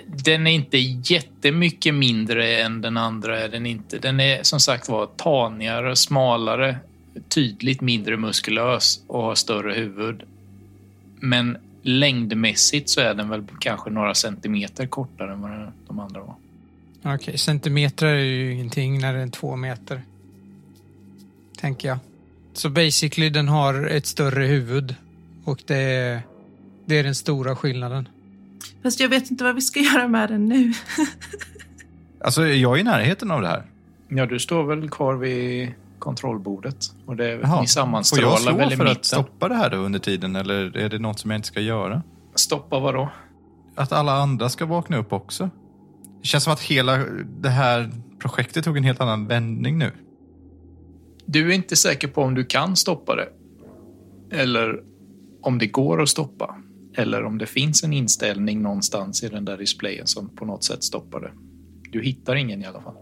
den är inte jättemycket mindre än den andra. Är den, inte. den är som sagt var tanigare, smalare, tydligt mindre muskulös och har större huvud. Men längdmässigt så är den väl kanske några centimeter kortare än vad de andra var. Okej, centimeter är ju ingenting när det är två meter. Tänker jag. Så basically den har ett större huvud och det är, det är den stora skillnaden. Fast jag vet inte vad vi ska <laughs> göra med den nu. Alltså, jag är i närheten av det här. Ja, du står väl kvar vid kontrollbordet och det, Jaha. ni Får jag sammanstrålar slå väl i för mitten. att stoppa det här då under tiden, eller är det något som jag inte ska göra? Stoppa vad då? Att alla andra ska vakna upp också? Det känns som att hela det här projektet tog en helt annan vändning nu. Du är inte säker på om du kan stoppa det. Eller om det går att stoppa. Eller om det finns en inställning någonstans i den där displayen som på något sätt stoppar det. Du hittar ingen i alla fall.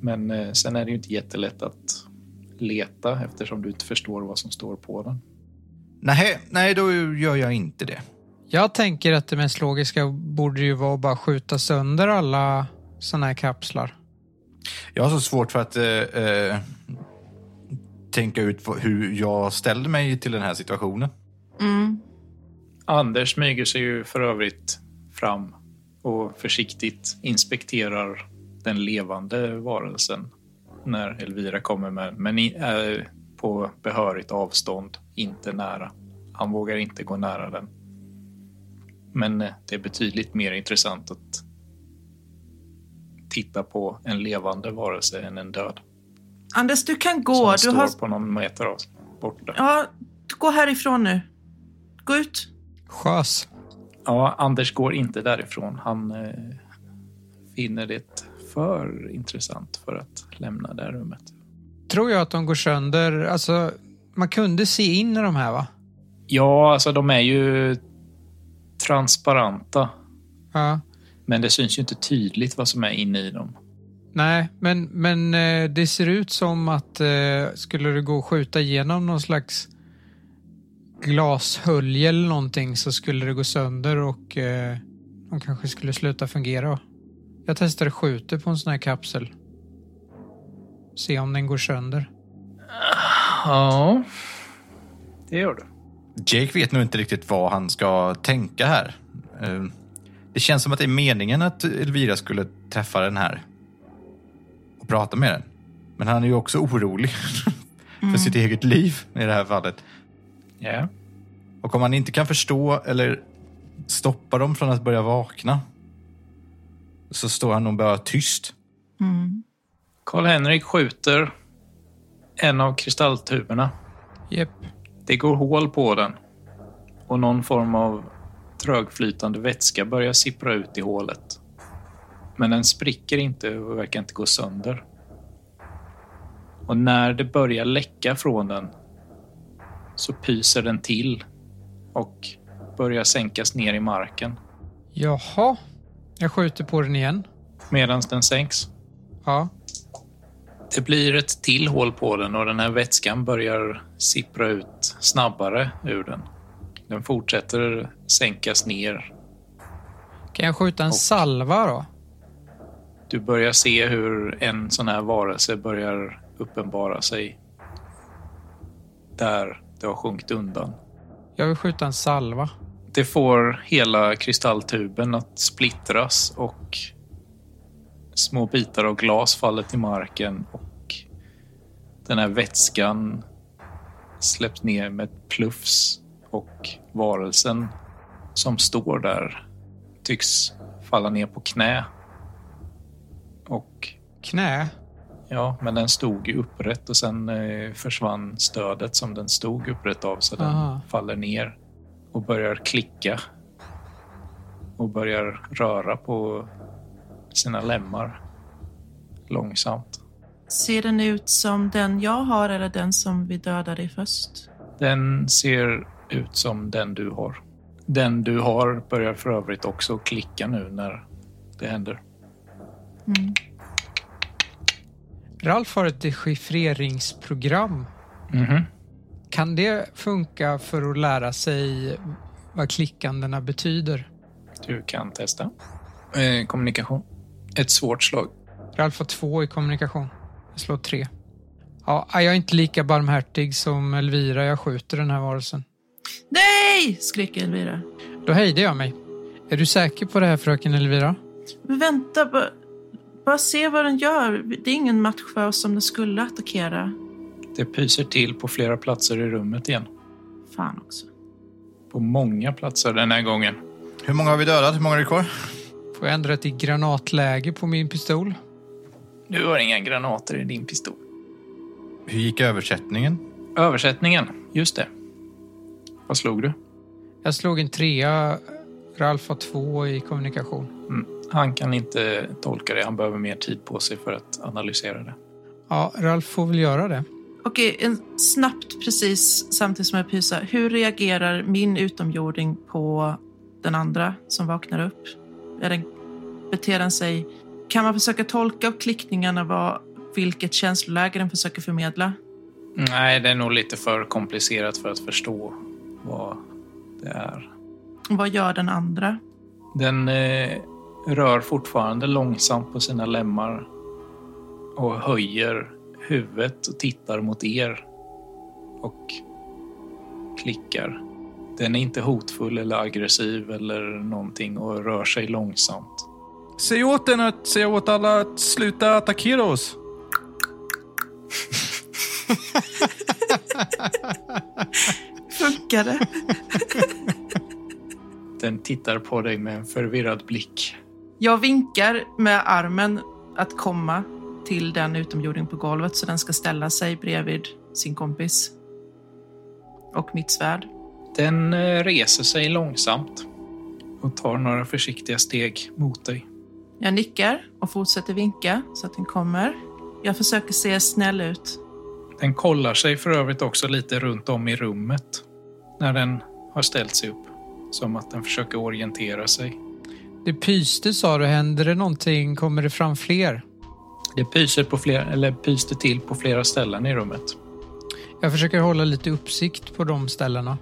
Men eh, sen är det ju inte jättelätt att leta eftersom du inte förstår vad som står på den. Nej, nej, då gör jag inte det. Jag tänker att det mest logiska borde ju vara att bara skjuta sönder alla sådana här kapslar. Jag har så svårt för att eh, eh, tänka ut hur jag ställde mig till den här situationen. Mm. Anders smyger sig ju för övrigt fram och försiktigt inspekterar den levande varelsen när Elvira kommer med, men i, äh, på behörigt avstånd, inte nära. Han vågar inte gå nära den. Men eh, det är betydligt mer intressant att titta på en levande varelse än en död. Anders, du kan Som gå. Du står har... på någon meter av borta. Ja, gå härifrån nu. Gå ut. Sjös. Ja, Anders går inte därifrån. Han eh, finner det för intressant för att lämna det här rummet. Tror jag att de går sönder. Alltså, man kunde se in i de här va? Ja, alltså de är ju transparenta. Ja. Men det syns ju inte tydligt vad som är inne i dem. Nej, men, men eh, det ser ut som att eh, skulle det gå att skjuta igenom någon slags glashölje eller någonting så skulle det gå sönder och eh, de kanske skulle sluta fungera. Jag testade skjuter på en sån här kapsel. Se om den går sönder. Ja, det gör du. Jake vet nog inte riktigt vad han ska tänka här. Eh, Det känns som att det är meningen att Elvira skulle träffa den här och prata med den. Men han är ju också orolig <laughs> för sitt eget liv i det här fallet. Ja. Och om han inte kan förstå eller stoppa dem från att börja vakna så står han nog bara tyst. Mm. Karl-Henrik skjuter en av kristalltuberna. Jep. Det går hål på den och någon form av trögflytande vätska börjar sippra ut i hålet. Men den spricker inte och verkar inte gå sönder. Och när det börjar läcka från den så pyser den till och börjar sänkas ner i marken Jaha. Jag skjuter på den igen. medan den sänks. Ja. Det blir ett till hål på den och den här vätskan börjar sippra ut snabbare ur den. Den fortsätter sänkas ner. Kan jag skjuta en Och- salva då? Du börjar se hur en sån här varelse börjar uppenbara sig där det har sjunkit undan. Jag vill skjuta en salva. Det får hela kristalltuben att splittras och små bitar av glas faller till marken och den här vätskan släpps ner med ett plufs och varelsen som står där tycks falla ner på knä. Och Knä? ja, men den stod ju upprätt och sen eh, försvann stödet som den stod upprätt av så den Aha. faller ner och börjar klicka och börjar röra på sina lemmar långsamt. Ser den ut som den jag har eller den som vi dödade först? Den ser ut som den du har. Den du har börjar för övrigt också klicka nu när det händer. Mm. Ralf har ett dechiffreringsprogram. Mhm. Kan det funka för att lära sig vad klickandena betyder? Du kan testa. Eh, kommunikation. Ett svårt slag. Ralf har två i kommunikation. Jag slår tre. Ja, jag är inte lika barmhärtig som Elvira. Jag skjuter den här varelsen. Nej! skriker Elvira. Då hejdar jag mig. Är du säker på det här fröken Elvira? Men vänta, bara, bara se vad den gör. Det är ingen match för oss om den skulle attackera. Det pyser till på flera platser i rummet igen. Fan också. På många platser den här gången. Hur många har vi dödat? Hur många är det kvar? Får jag ändra till granatläge på min pistol? Du har inga granater i din pistol. Hur gick översättningen? Översättningen, just det. Vad slog du? Jag slog en trea. Ralf har två i kommunikation. Mm. Han kan inte tolka det. Han behöver mer tid på sig för att analysera det. Ja, Ralf får väl göra det. Okej, en, snabbt precis samtidigt som jag pysar. Hur reagerar min utomjording på den andra som vaknar upp? Är den, beter den sig... Kan man försöka tolka av klickningarna vad, vilket känsloläge den försöker förmedla? Nej, det är nog lite för komplicerat för att förstå vad det är. Vad gör den andra? Den eh, rör fortfarande långsamt på sina lemmar och höjer huvudet och tittar mot er och klickar. Den är inte hotfull eller aggressiv eller någonting och rör sig långsamt. Säg åt den att säga åt alla att sluta attackera oss. <laughs> Funkar det? <laughs> Den tittar på dig med en förvirrad blick. Jag vinkar med armen att komma till den utomjording på golvet så den ska ställa sig bredvid sin kompis. Och mitt svärd. Den eh, reser sig långsamt och tar några försiktiga steg mot dig. Jag nickar och fortsätter vinka så att den kommer. Jag försöker se snäll ut. Den kollar sig för övrigt också lite runt om i rummet när den har ställt sig upp. Som att den försöker orientera sig. Det pyste sa du. Händer det någonting? Kommer det fram fler? Det pyser på flera, eller pyste till på flera ställen i rummet. Jag försöker hålla lite uppsikt på de ställena.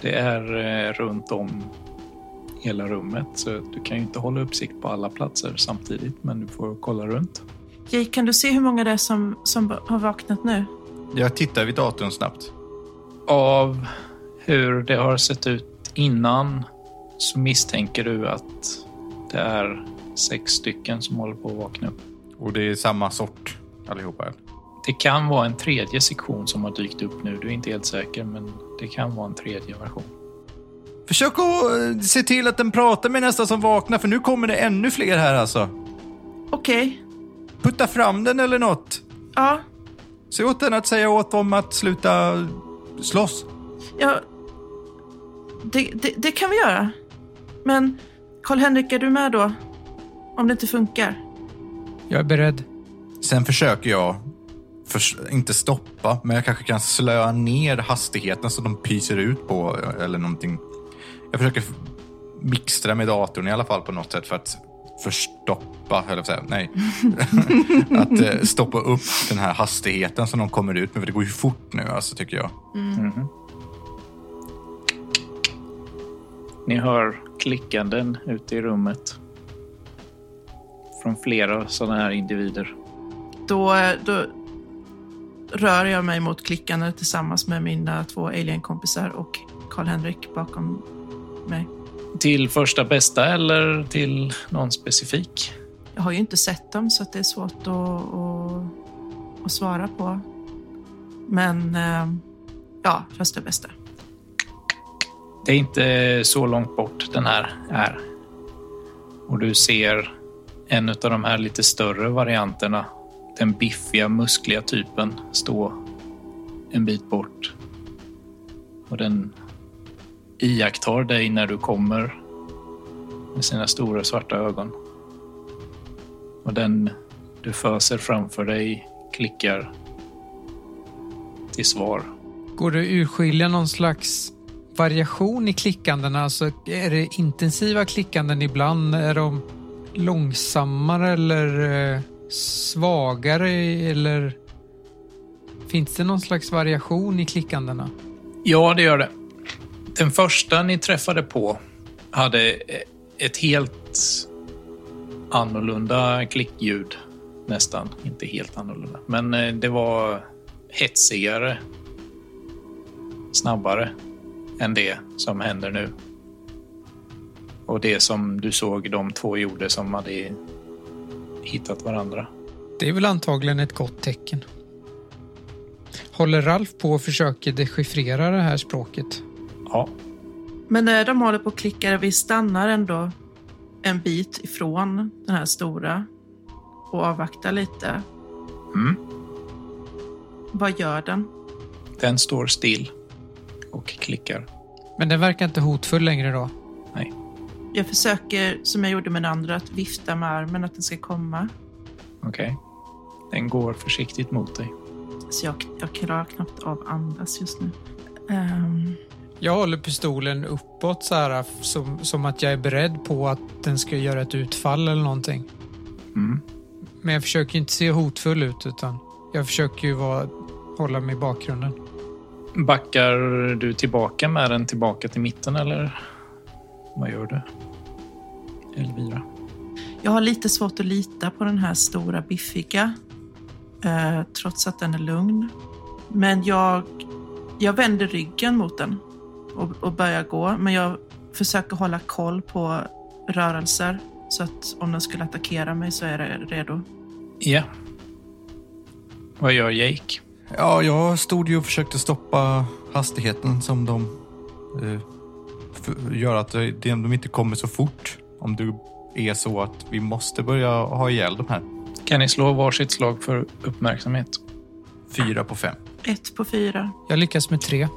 Det är eh, runt om hela rummet så du kan ju inte hålla uppsikt på alla platser samtidigt men du får kolla runt. Jake, kan du se hur många det är som, som har vaknat nu? Jag tittar vid datorn snabbt. Av hur det har sett ut innan så misstänker du att det är sex stycken som håller på att vakna upp. Och det är samma sort allihopa. Det kan vara en tredje sektion som har dykt upp nu. Du är inte helt säker, men det kan vara en tredje version. Försök att eh, se till att den pratar med nästa som vaknar, för nu kommer det ännu fler här alltså. Okej. Putta fram den eller något. Ja, Se åt den att säga åt dem att sluta slåss. ja. Det, det, det kan vi göra. Men Karl-Henrik, är du med då? Om det inte funkar? Jag är beredd. Sen försöker jag, förs- inte stoppa, men jag kanske kan slöa ner hastigheten så de pyser ut på eller någonting. Jag försöker mixtra med datorn i alla fall på något sätt för att förstoppa, eller säga, nej. <laughs> att eh, stoppa upp den här hastigheten som de kommer ut med, för det går ju fort nu alltså tycker jag. Mhm. Ni hör klickanden ute i rummet. Från flera sådana här individer. Då, då rör jag mig mot klickande tillsammans med mina två alienkompisar och Karl-Henrik bakom mig. Till första bästa eller till någon specifik? Jag har ju inte sett dem så det är svårt att, att, att svara på. Men eh, ja, första bästa. Det är inte så långt bort den här är. Och du ser en av de här lite större varianterna. Den biffiga, muskliga typen stå en bit bort. Och den iakttar dig när du kommer med sina stora svarta ögon. Och den du föser framför dig klickar till svar. Går det att urskilja någon slags variation i klickandena? Alltså, är det intensiva klickanden ibland? Är de långsammare eller eh, svagare? Eller finns det någon slags variation i klickandena? Ja, det gör det. Den första ni träffade på hade eh, ett helt annorlunda klickljud. Nästan, inte helt annorlunda. Men eh, det var hetsigare, snabbare än det som händer nu. Och det som du såg de två gjorde som hade hittat varandra. Det är väl antagligen ett gott tecken. Håller Ralf på och försöker dechiffrera det här språket? Ja. Men när de håller på och klickar, vi stannar ändå en bit ifrån den här stora och avvaktar lite. Mm. Vad gör den? Den står still och klickar. Men den verkar inte hotfull längre då? Jag försöker, som jag gjorde med den andra, att vifta med armen att den ska komma. Okej. Okay. Den går försiktigt mot dig. Så jag, jag klarar knappt av andas just nu. Um... Jag håller pistolen uppåt så här, som, som att jag är beredd på att den ska göra ett utfall eller någonting. Mm. Men jag försöker inte se hotfull ut utan jag försöker ju vara, hålla mig i bakgrunden. Backar du tillbaka med den tillbaka till mitten eller vad gör du? Elvira? Jag har lite svårt att lita på den här stora biffiga. Eh, trots att den är lugn. Men jag, jag vänder ryggen mot den och, och börjar gå. Men jag försöker hålla koll på rörelser. Så att om den skulle attackera mig så är jag redo. Ja. Vad gör Jake? Ja, jag stod ju och försökte stoppa hastigheten som de eh, gör att de inte kommer så fort. Om det är så att vi måste börja ha ihjäl de här. Kan ni slå varsitt slag för uppmärksamhet? Fyra på fem. Ett på fyra. Jag lyckas med tre.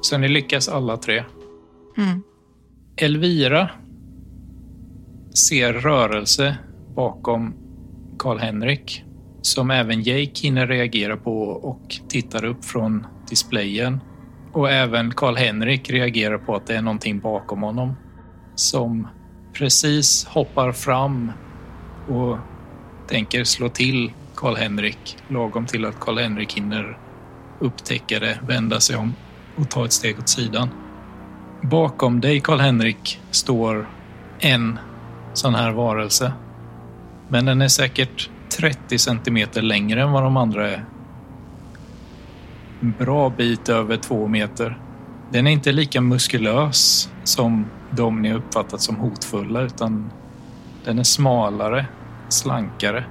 Så ni lyckas alla tre? Mm. Elvira ser rörelse bakom Karl-Henrik som även Jake hinner reagera på och tittar upp från displayen. Och även Karl-Henrik reagerar på att det är någonting bakom honom som precis hoppar fram och tänker slå till Karl-Henrik lagom till att Karl-Henrik hinner upptäcka det, vända sig om och ta ett steg åt sidan. Bakom dig, Karl-Henrik, står en sån här varelse. Men den är säkert 30 centimeter längre än vad de andra är. En bra bit över två meter. Den är inte lika muskulös som de ni uppfattat som hotfulla utan den är smalare, slankare.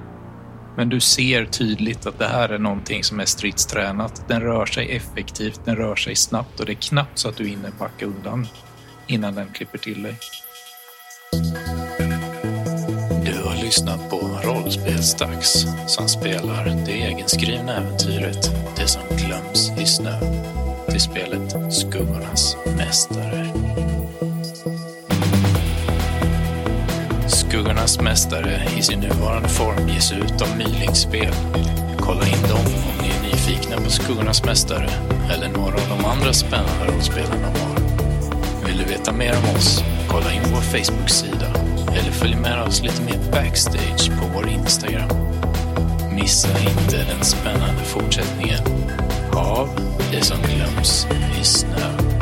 Men du ser tydligt att det här är någonting som är stridstränat. Den rör sig effektivt, den rör sig snabbt och det är knappt så att du hinner backa undan innan den klipper till dig. Du har lyssnat på Rollspelsdags som spelar det egenskrivna äventyret Det som glöms Lyssna till spelet Skuggornas Mästare. Skuggornas Mästare i sin nuvarande form ges ut av Mylingspel. Kolla in dem om ni är nyfikna på Skuggornas Mästare eller några av de andra spännande rollspelen de har. Vill du veta mer om oss? Kolla in vår Facebook-sida eller följ med oss lite mer backstage på vår Instagram. Missa inte den spännande fortsättningen av Det som glöms i snö.